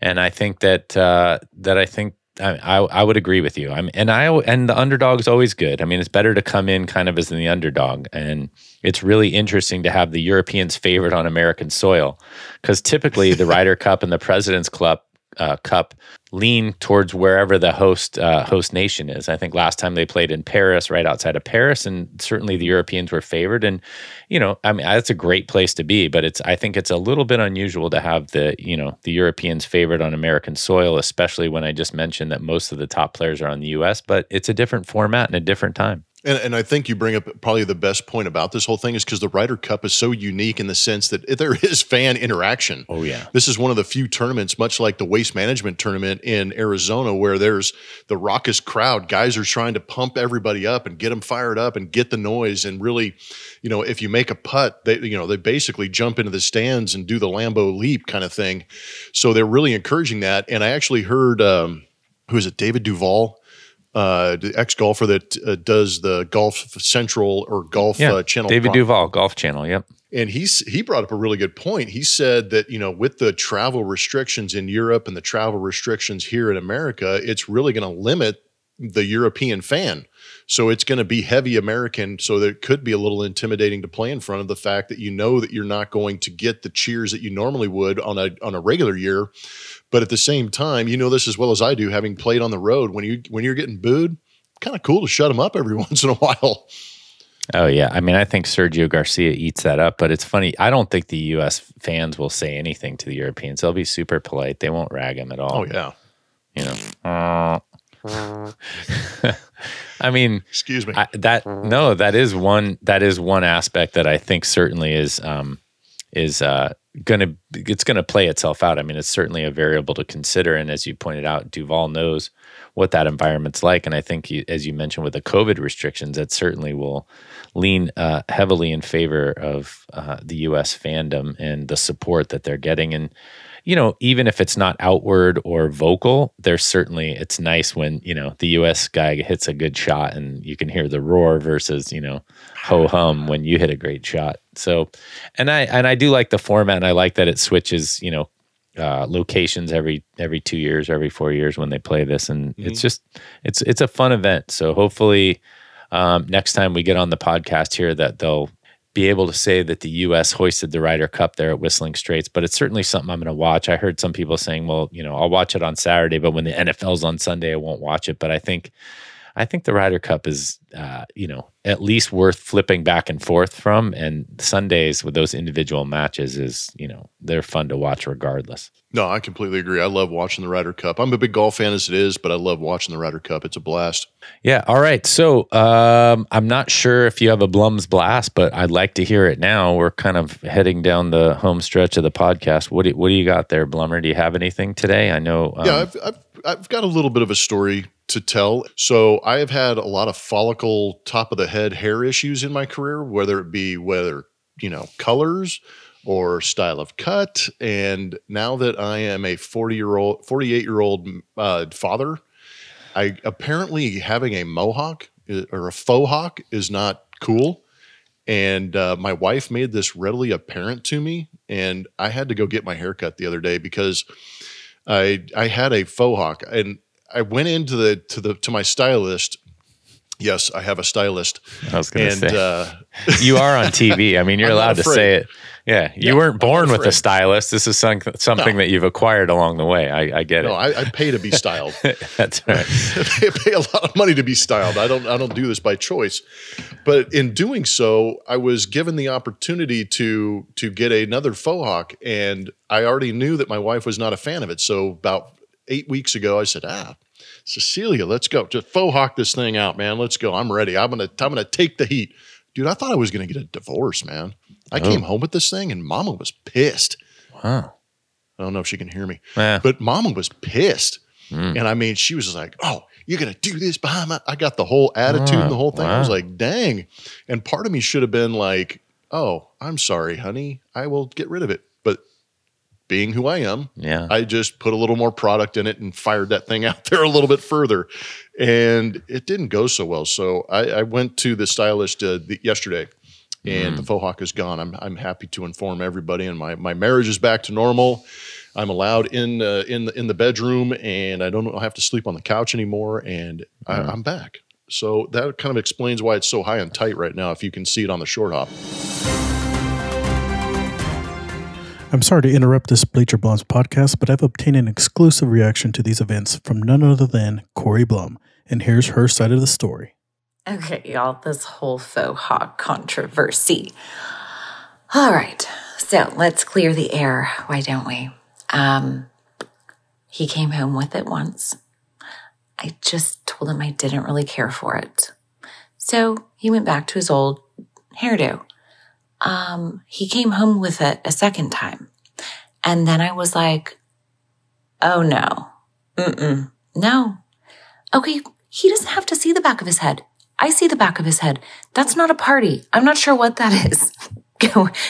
Speaker 2: And I think that uh, that I think I, I, I would agree with you. I'm and I and the underdog is always good. I mean, it's better to come in kind of as the underdog, and it's really interesting to have the Europeans favored on American soil because typically the <laughs> Ryder Cup and the President's Club uh, Cup lean towards wherever the host uh, host nation is. I think last time they played in Paris, right outside of Paris, and certainly the Europeans were favored. And you know, I mean, that's a great place to be, but it's I think it's a little bit unusual to have the you know the Europeans favored on American soil, especially when I just mentioned that most of the top players are on the U.S. But it's a different format and a different time.
Speaker 3: And, and, I think you bring up probably the best point about this whole thing is because the Ryder Cup is so unique in the sense that <laughs> there is fan interaction.
Speaker 2: Oh yeah,
Speaker 3: this is one of the few tournaments, much like the Waste Management tournament in Arizona, where there's the raucous crowd. Guys are trying to pump everybody up and get them fired up and get the noise. And really, you know, if you make a putt, they you know they basically jump into the stands and do the Lambeau leap kind of thing. So they're really encouraging that. And I actually heard. Um, who is it? David Duval uh, the ex golfer that uh, does the Golf Central or Golf
Speaker 2: yeah,
Speaker 3: uh, Channel.
Speaker 2: David Duval, Golf Channel. Yep.
Speaker 3: And he's he brought up a really good point. He said that you know with the travel restrictions in Europe and the travel restrictions here in America, it's really going to limit the European fan. So it's going to be heavy American. So that it could be a little intimidating to play in front of the fact that you know that you're not going to get the cheers that you normally would on a on a regular year. But at the same time, you know this as well as I do, having played on the road. When you when you're getting booed, kind of cool to shut them up every <laughs> once in a while.
Speaker 2: Oh yeah, I mean, I think Sergio Garcia eats that up, but it's funny. I don't think the U.S. fans will say anything to the Europeans. They'll be super polite. They won't rag him at all.
Speaker 3: Oh yeah,
Speaker 2: you know. <laughs> I mean,
Speaker 3: excuse me.
Speaker 2: I, that no, that is one. That is one aspect that I think certainly is um, is uh, gonna it's gonna play itself out. I mean, it's certainly a variable to consider. And as you pointed out, Duval knows what that environment's like. And I think, as you mentioned, with the COVID restrictions, that certainly will lean uh, heavily in favor of uh, the U.S. fandom and the support that they're getting. And you know, even if it's not outward or vocal, there's certainly it's nice when you know the U.S. guy hits a good shot and you can hear the roar versus you know ho hum when you hit a great shot. So, and I and I do like the format, and I like that it switches. You know, uh, locations every every two years, or every four years when they play this, and mm-hmm. it's just it's it's a fun event. So hopefully, um, next time we get on the podcast here, that they'll be able to say that the U.S. hoisted the Ryder Cup there at Whistling Straits, but it's certainly something I'm going to watch. I heard some people saying, "Well, you know, I'll watch it on Saturday, but when the NFL's on Sunday, I won't watch it." But I think I think the Ryder Cup is, uh, you know, at least worth flipping back and forth from. And Sundays with those individual matches is, you know, they're fun to watch regardless.
Speaker 3: No, I completely agree. I love watching the Ryder Cup. I'm a big golf fan as it is, but I love watching the Ryder Cup. It's a blast.
Speaker 2: Yeah. All right. So um, I'm not sure if you have a Blum's blast, but I'd like to hear it now. We're kind of heading down the home stretch of the podcast. What do, what do you got there, Blummer? Do you have anything today? I know.
Speaker 3: Um, yeah, I've, I've, I've got a little bit of a story to tell. So I have had a lot of follicle top of the head hair issues in my career, whether it be whether, you know, colors or style of cut. And now that I am a 40 year old, 48 year old uh, father, I apparently having a mohawk uh, or a faux hawk is not cool. And uh, my wife made this readily apparent to me, and I had to go get my haircut the other day because I I had a faux hawk, and I went into the to the to my stylist. Yes, I have a stylist.
Speaker 2: I was going to say uh, <laughs> you are on TV. I mean, you're allowed to say it. Yeah, you
Speaker 3: yeah,
Speaker 2: weren't born with a stylist. This is some, something no. that you've acquired along the way. I, I get
Speaker 3: no,
Speaker 2: it.
Speaker 3: I, I pay to be styled. <laughs>
Speaker 2: That's right. <laughs>
Speaker 3: I pay a lot of money to be styled. I don't. I don't do this by choice, but in doing so, I was given the opportunity to to get another faux hawk, and I already knew that my wife was not a fan of it. So about eight weeks ago, I said, ah, Cecilia, let's go. Just faux hawk this thing out, man. Let's go. I'm ready. I'm gonna I'm gonna take the heat. Dude, I thought I was gonna get a divorce, man. I oh. came home with this thing and mama was pissed.
Speaker 2: Wow.
Speaker 3: I don't know if she can hear me.
Speaker 2: Yeah.
Speaker 3: But mama was pissed.
Speaker 2: Mm.
Speaker 3: And I mean, she was like, oh, you're going to do this behind my. I got the whole attitude and the whole thing. I was
Speaker 2: wow.
Speaker 3: like, dang. And part of me should have been like, oh, I'm sorry, honey. I will get rid of it. Being who I am,
Speaker 2: Yeah.
Speaker 3: I just put a little more product in it and fired that thing <laughs> out there a little bit further. And it didn't go so well. So I, I went to the stylist uh, the, yesterday and the faux hawk is gone. I'm, I'm happy to inform everybody and my, my marriage is back to normal. I'm allowed in uh, in the in the bedroom, and I don't have to sleep on the couch anymore, and I, I'm back. So that kind of explains why it's so high and tight right now. If you can see it on the short hop,
Speaker 5: I'm sorry to interrupt this Bleacher Blum's podcast, but I've obtained an exclusive reaction to these events from none other than Corey Blum, and here's her side of the story.
Speaker 6: Okay, y'all, this whole faux hawk controversy. All right, so let's clear the air, why don't we? Um, he came home with it once. I just told him I didn't really care for it. So he went back to his old hairdo. Um, he came home with it a second time. And then I was like, oh no, mm-mm, no. Okay, he doesn't have to see the back of his head. I see the back of his head. That's not a party. I'm not sure what that <laughs> is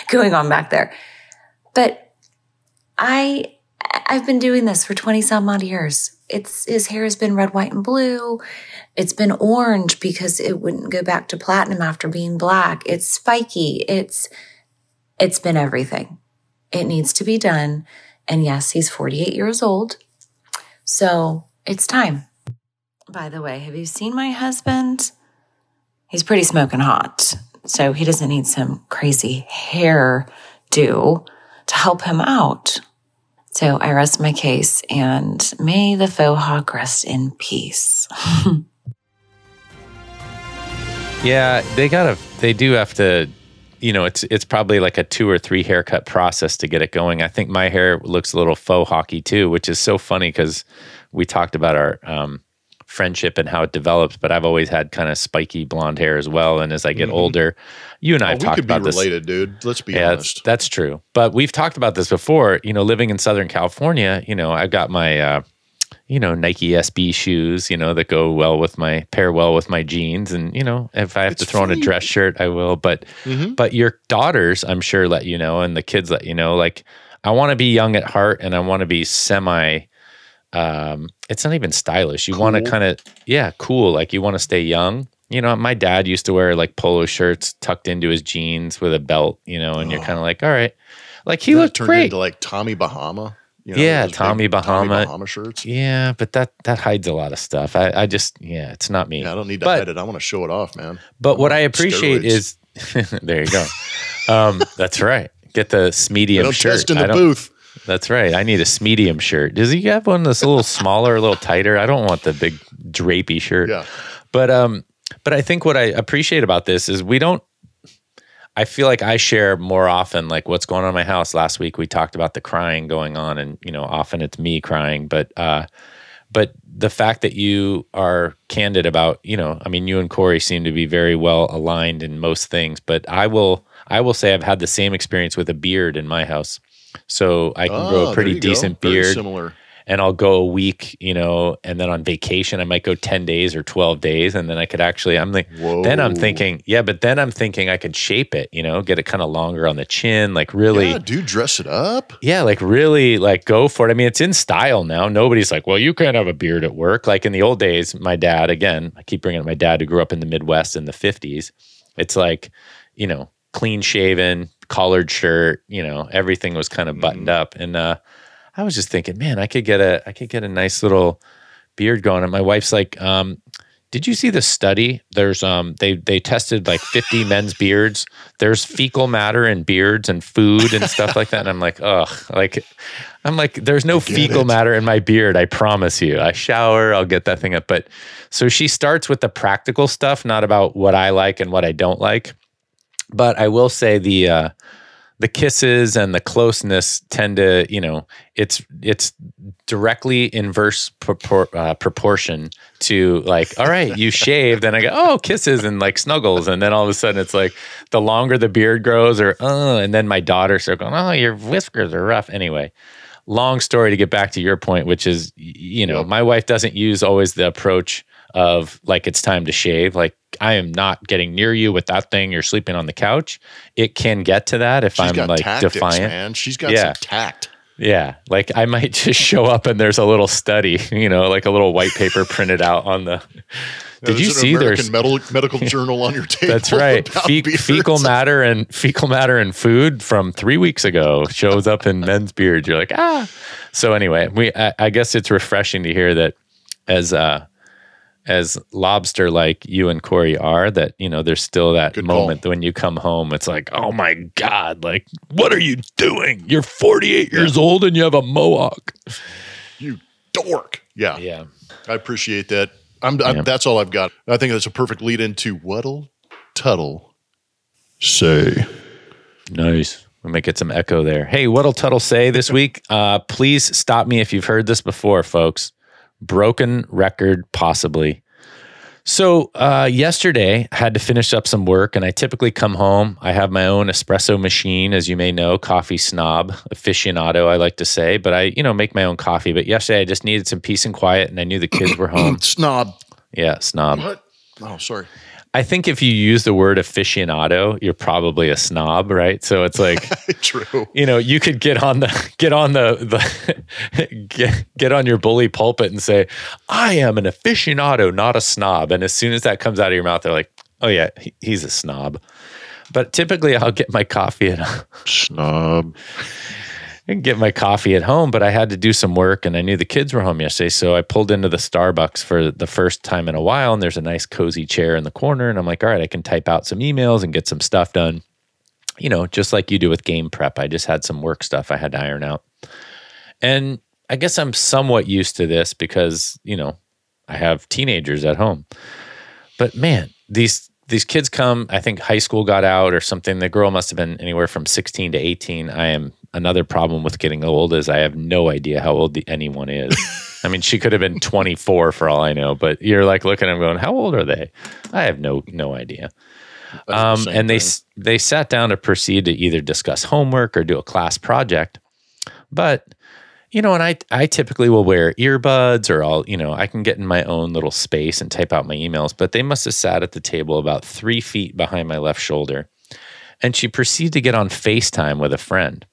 Speaker 6: going on back there. But I I've been doing this for 20 some odd years. It's his hair has been red, white, and blue. It's been orange because it wouldn't go back to platinum after being black. It's spiky. It's it's been everything. It needs to be done. And yes, he's 48 years old. So it's time. By the way, have you seen my husband? He's pretty smoking hot. So he doesn't need some crazy hair do to help him out. So I rest my case and may the faux hawk rest in peace. <laughs>
Speaker 2: Yeah, they gotta. They do have to. You know, it's it's probably like a two or three haircut process to get it going. I think my hair looks a little faux hockey too, which is so funny because we talked about our um, friendship and how it develops. But I've always had kind of spiky blonde hair as well. And as I get older, you and I
Speaker 3: oh,
Speaker 2: have
Speaker 3: we
Speaker 2: talked
Speaker 3: could be
Speaker 2: about this.
Speaker 3: related, dude. Let's be
Speaker 2: Yeah,
Speaker 3: honest.
Speaker 2: that's true. But we've talked about this before. You know, living in Southern California, you know, I've got my, uh, you know, Nike SB shoes, you know, that go well with my pair well with my jeans. And, you know, if I have to
Speaker 3: It's
Speaker 2: throw on a dress shirt, I will. But,
Speaker 3: Mhm.
Speaker 2: but your daughters, I'm sure, let you know, and the kids let you know, like, I want to be young at heart and I want to be semi, um, it's not even stylish. You want to kind of, yeah, cool. Like you want to stay young. You know, my dad used to wear like polo shirts tucked into his jeans with a belt, you know, and you're
Speaker 3: Oh.
Speaker 2: kind of like, all right. Like he
Speaker 3: That
Speaker 2: looked
Speaker 3: turned
Speaker 2: great.
Speaker 3: into like Tommy Bahama. You
Speaker 2: Yeah,
Speaker 3: those big
Speaker 2: Tommy Bahama.
Speaker 3: Bahama shirts.
Speaker 2: yeah, but that that hides a lot of stuff. I, I just yeah, it's not me.
Speaker 3: Yeah, I don't need to
Speaker 2: But-
Speaker 3: hide it. I want to show it off, man.
Speaker 2: But
Speaker 3: I'm
Speaker 2: what I appreciate
Speaker 3: steroids.
Speaker 2: is <laughs> there you go. um, that's right. Get the <laughs>
Speaker 3: I
Speaker 2: medium shirt.
Speaker 3: test in
Speaker 2: I
Speaker 3: the booth.
Speaker 2: That's right. I need a medium shirt. Does he have one that's a little smaller, a little tighter? I don't want the big drapey shirt.
Speaker 3: Yeah.
Speaker 2: But um, but I think what I appreciate about this is we don't. I feel like I share more often like what's going on in my house. Last week we talked about the crying going on, and you know often it's me crying, but uh, but the fact that you are candid about you know I mean you and Corey seem to be very well aligned in most things, but I will I will say I've had the same experience with a beard in my house. So I can
Speaker 3: Oh,
Speaker 2: grow a
Speaker 3: oh,
Speaker 2: pretty
Speaker 3: you go.
Speaker 2: decent
Speaker 3: Very
Speaker 2: beard
Speaker 3: Similar.
Speaker 2: and I'll go a week, you know, and then on vacation I might go 10 days or 12 days and then I could actually I'm like then I'm thinking, yeah, but then I'm thinking I could shape it, you know, get it kind of longer on the chin, like really
Speaker 3: Yeah, dude, dress it up.
Speaker 2: yeah, like really like go for it. I mean, it's in style now. Nobody's like, well, you can't have a beard at work. Like in the old days, my dad, again, I keep bringing up my dad who grew up in the Midwest in the 50s. It's like, you know, clean shaven, collared shirt, you know, everything was kind of buttoned up. And uh, I was just thinking, man, I could get a, I could get a nice little beard going. And my wife's like, um, did you see the study? There's um they they tested like 50 <laughs> men's beards. There's fecal matter in beards and food and stuff like that. And I'm like, ugh, like I'm like, there's no fecal
Speaker 3: it.
Speaker 2: matter in my beard. I promise you. I shower, I'll get that thing up. But so she starts with the practical stuff, not about what I like and what I don't like. But I will say the uh the kisses and the closeness tend to, you know, it's it's directly inverse propor- uh, proportion to like, all right, you <laughs> shaved, and I go, oh, kisses and like snuggles, and then all of a sudden it's like the longer the beard grows, or oh, and then my daughters are going, oh, your whiskers are rough. Anyway, long story to get back to your point, which is, you know, my wife doesn't use always the approach of like it's time to shave. Like I am not getting near you with that thing. You're sleeping on the couch. It can get to that if
Speaker 3: She's
Speaker 2: I'm like
Speaker 3: tactics,
Speaker 2: defiant.
Speaker 3: man. She's got
Speaker 2: Yeah.
Speaker 3: some tact.
Speaker 2: Yeah, like I might <laughs> just show up and there's a little study, <laughs> you know, like a little white paper printed out on the. <laughs> Did
Speaker 3: There's
Speaker 2: you see
Speaker 3: American
Speaker 2: there's
Speaker 3: medical, medical journal on your table?
Speaker 2: That's right. Fe- fecal matter and fecal matter and food from three weeks ago shows up in men's beards. You're like, ah. So anyway, we I, I guess it's refreshing to hear that as uh as lobster like you and Corey are, that you know, there's still that
Speaker 3: Good call.
Speaker 2: moment when you come home, it's like, oh my God, like, what are you doing? You're 48 years old and you have a mohawk.
Speaker 3: You dork. Yeah.
Speaker 2: Yeah.
Speaker 3: I appreciate that. I'm, I'm
Speaker 2: Yeah.
Speaker 3: that's all I've got. I think that's a perfect lead into what'll Tuttle say.
Speaker 2: Nice. We might get some echo there. Hey, what'll Tuttle say this week? Uh, please stop me if you've heard this before, folks. Broken record, possibly. So uh, yesterday, I had to finish up some work, and I typically come home. I have my own espresso machine, as you may know, coffee snob, aficionado, I like to say. But I, you know, make my own coffee. But yesterday, I just needed some peace and quiet, and I knew the kids were home. <clears throat>
Speaker 3: Snob.
Speaker 2: Yeah, snob.
Speaker 3: What? Oh, sorry.
Speaker 2: I think if you use the word aficionado, you're probably a snob, right? So it's like. <laughs>
Speaker 3: True.
Speaker 2: you know, you could get on the <laughs> get on the the <laughs> get, get on your bully pulpit and say, "I am an aficionado, not a snob." And as soon as that comes out of your mouth, they're like, "Oh yeah, he, he's a snob." But typically, I'll get my coffee at
Speaker 3: Snob.
Speaker 2: And get my coffee at home. But I had to do some work, and I knew the kids were home yesterday, so I pulled into the Starbucks for the first time in a while. And there's a nice cozy chair in the corner, and I'm like, "All right, I can type out some emails and get some stuff done." you know, just like you do with game prep. I just had some work stuff I had to iron out. And I guess I'm somewhat used to this because, you know, I have teenagers at home. But man, these these kids come, I think high school got out or something. The girl must have been anywhere from 16 to 18. I am another problem with getting old is I have no idea how old the, anyone is. <laughs> I mean, she could have been 24 for all I know, but you're like looking at them going, how old are they? I have no no idea. Um,
Speaker 3: Same
Speaker 2: and they
Speaker 3: thing.
Speaker 2: they sat down to proceed to either discuss homework or do a class project. But you know, and I I typically will wear earbuds or I'll you know I can get in my own little space and type out my emails. But they must have sat at the table about three feet behind my left shoulder, and she proceeded to get on Facetime with a friend.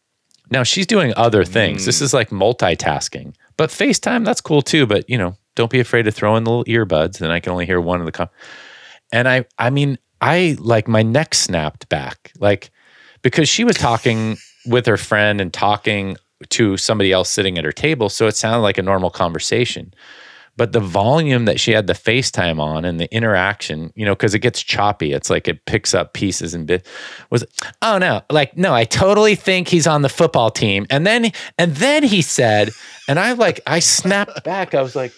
Speaker 2: Now she's doing other things. This mm. is like multitasking. But FaceTime, that's cool too. But you know, don't be afraid to throw in the little earbuds. Then I can only hear one of the. Com- and I, I mean, I like my neck snapped back, like because she was talking with her friend and talking to somebody else sitting at her table, so it sounded like a normal conversation. But the volume that she had the FaceTime on and the interaction, you know, because it gets choppy. It's like it picks up pieces and bit was oh no, like no, I totally think he's on the football team. And then and then he said, and I like I snapped back. I was like,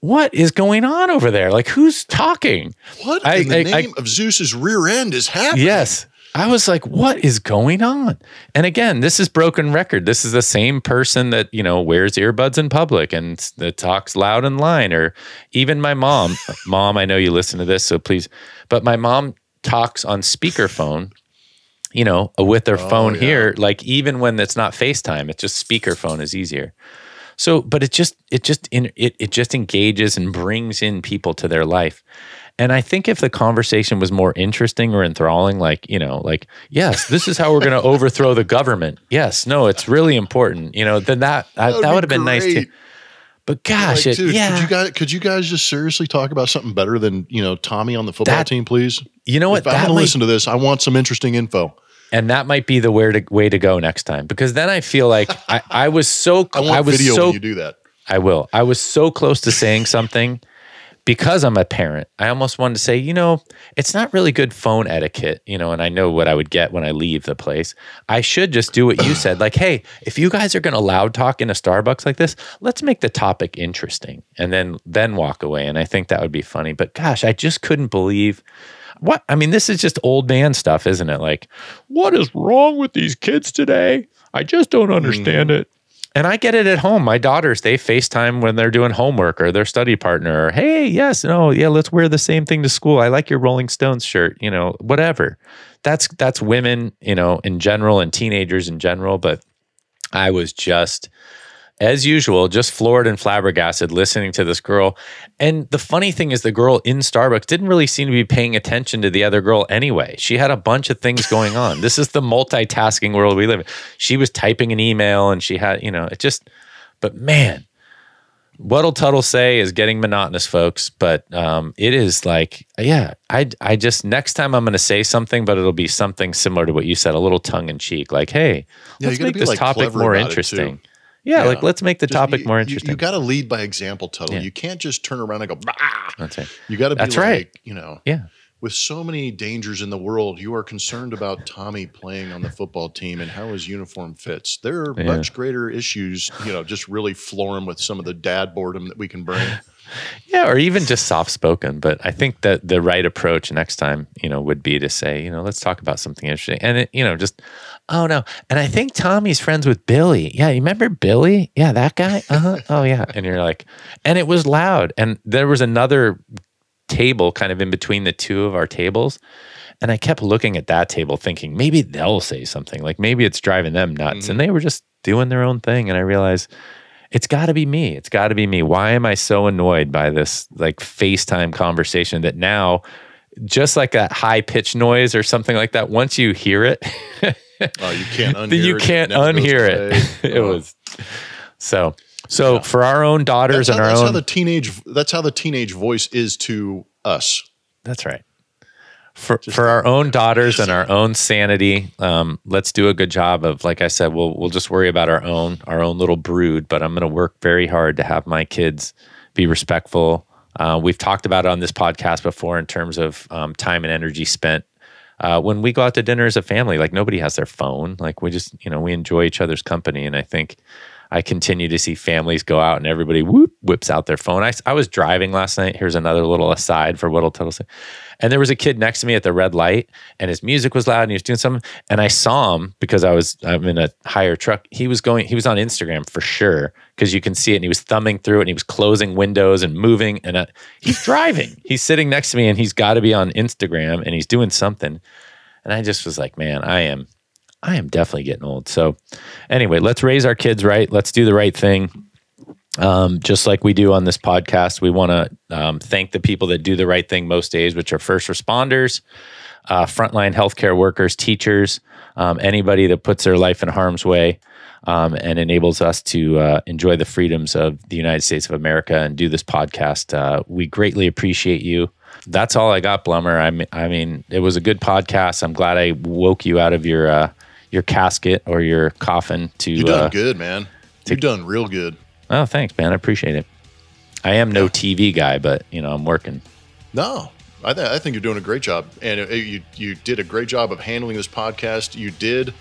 Speaker 2: what is going on over there? Like who's talking?
Speaker 3: What
Speaker 2: I-
Speaker 3: in the
Speaker 2: I- I-
Speaker 3: name of Zeus's rear end is happening?
Speaker 2: Yes. I was like, what is going on? And again, this is broken record. This is the same person that, you know, wears earbuds in public and that talks loud in line. Or even my mom. <laughs> mom, I know you listen to this, so please. But my mom talks on speakerphone, you know, with their oh, phone
Speaker 3: yeah.
Speaker 2: here. Like even when it's not FaceTime, it's just speakerphone is easier. So, but it just it just in it it just engages and brings in people to their life. And I think if the conversation was more interesting or enthralling, like, you know, like, yes, this is how we're going <laughs> to overthrow the government. Yes, no, it's really important. You know, then that that,
Speaker 3: would
Speaker 2: that would have been nice too. But gosh,
Speaker 3: Like,
Speaker 2: it,
Speaker 3: dude,
Speaker 2: yeah.
Speaker 3: could you guys could you guys just seriously talk about something better than you know Tommy on the football
Speaker 2: That-
Speaker 3: team, please?
Speaker 2: you know what?
Speaker 3: If I'm going to listen to this, I want some interesting info.
Speaker 2: and that might be the where to, way to go next time because then I feel like I, I was so <laughs>
Speaker 3: I
Speaker 2: I was
Speaker 3: video
Speaker 2: so
Speaker 3: when you do that.
Speaker 2: I will. I was so close to saying something because I'm a parent. I almost wanted to say, you know, it's not really good phone etiquette, you know, and I know what I would get when I leave the place. I should just do what you said. Like, hey, if you guys are going to loud talk in a Starbucks like this, let's make the topic interesting and then then walk away. And I think that would be funny. But gosh, I just couldn't believe what I mean, this is just old man stuff, isn't it? Like, what is wrong with these kids today? I just don't understand mm. it. And I get it at home. My daughters, they FaceTime when they're doing homework or their study partner, or hey, yes, no, yeah, let's wear the same thing to school. I like your Rolling Stones shirt, you know, whatever. That's that's women, you know, in general and teenagers in general. But I was just, as usual, just floored and flabbergasted listening to this girl. And the funny thing is, the girl in Starbucks didn't really seem to be paying attention to the other girl anyway. She had a bunch of things going on. this is the multitasking world we live in. She was typing an email and she had, you know, it just, but man, what'll Tuttle say is getting monotonous, folks. But um, it is like, yeah, I, I just next time I'm going to say something, but it'll be something similar to what you said, a little tongue in cheek, like, hey,
Speaker 3: Yeah,
Speaker 2: let's make this
Speaker 3: like,
Speaker 2: topic more interesting.
Speaker 3: too.
Speaker 2: Yeah,
Speaker 3: Yeah.
Speaker 2: like let's make the
Speaker 3: Just-
Speaker 2: topic
Speaker 3: you-
Speaker 2: more
Speaker 3: you-
Speaker 2: interesting.
Speaker 3: You, got to lead by example, Tuttle.
Speaker 2: Yeah.
Speaker 3: You can't just turn around and go, bah!
Speaker 2: That's right.
Speaker 3: You got to be
Speaker 2: That's
Speaker 3: like,
Speaker 2: right.
Speaker 3: you know,
Speaker 2: Yeah.
Speaker 3: with so many dangers in the world, you are concerned about Tommy playing on the football team and how his uniform fits. There are
Speaker 2: Yeah.
Speaker 3: much greater issues, you know, just really floor him with some of the dad boredom that we can bring. <laughs>
Speaker 2: Yeah, or even just soft spoken. But I think that the right approach next time, you know, would be to say, you know, let's talk about something interesting. And it, you know, just oh no. And I think Tommy's friends with Billy. Yeah, you remember Billy? Yeah, that guy? Uh-huh. Oh yeah. And you're like, and it was loud. And there was another table kind of in between the two of our tables. And I kept looking at that table thinking maybe they'll say something. Like maybe it's driving them nuts. And they were just doing their own thing. And I realized it's got to be me. It's got to be me. Why am I so annoyed by this like FaceTime conversation that now, just like that high pitched noise or something like that, once you hear it, <laughs> <laughs>
Speaker 3: Oh, you can't unhear
Speaker 2: then you
Speaker 3: it.
Speaker 2: can't
Speaker 3: goes
Speaker 2: unhear it. <laughs> it
Speaker 3: Oh.
Speaker 2: was so. So for our own daughters
Speaker 3: That's,
Speaker 2: and
Speaker 3: how,
Speaker 2: our
Speaker 3: that's how
Speaker 2: own,
Speaker 3: the teenage. That's how the teenage voice is to us.
Speaker 2: that's right. For for our own <laughs> daughters and our own sanity, um, let's do a good job of, like I said, we'll we'll just worry about our own our own little brood. But I'm going to work very hard to have my kids be respectful. Uh, we've talked about it on this podcast before in terms of um, time and energy spent uh, when we go out to dinner as a family. Like nobody has their phone. Like we just you know we enjoy each other's company, and I think I continue to see families go out and everybody whoop whips out their phone. I, I was driving last night. Here's another little aside for tell us. And there was a kid next to me at the red light, and his music was loud, and he was doing something. And I saw him because I was I'm in a higher truck. He was going. He was on Instagram for sure because you can see it. And he was thumbing through it, and he was closing windows and moving. And uh, he's driving. <laughs> he's sitting next to me, and he's got to be on Instagram, and he's doing something. And I just was like, man, I am I am definitely getting old. So, anyway, let's raise our kids right. Let's do the right thing. Um, just like we do on this podcast, we want to um, thank the people that do the right thing most days, which are first responders, uh, frontline healthcare workers, teachers, um, anybody that puts their life in harm's way um, and enables us to uh, enjoy the freedoms of the United States of America and do this podcast. Uh, we greatly appreciate you. That's all I got, Blummer. I mean, I mean, it was a good podcast. I'm glad I woke you out of your uh, your casket or your coffin to.
Speaker 3: You done
Speaker 2: uh,
Speaker 3: good, man. You've done real good.
Speaker 2: Oh, thanks, man. I appreciate it. I am no TV guy, but you know, I'm working.
Speaker 3: No, I, th- I think you're doing a great job, and uh, you you did a great job of handling this podcast. You did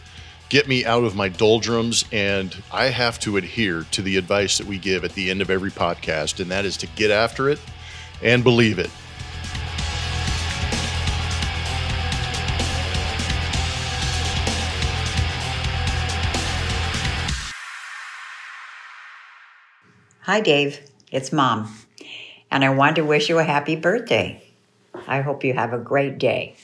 Speaker 3: get me out of my doldrums, and I have to adhere to the advice that we give at the end of every podcast, and that is to get after it and believe it.
Speaker 7: Hi, Dave. It's Mom. And I want to wish you a happy birthday. I hope you have a great day.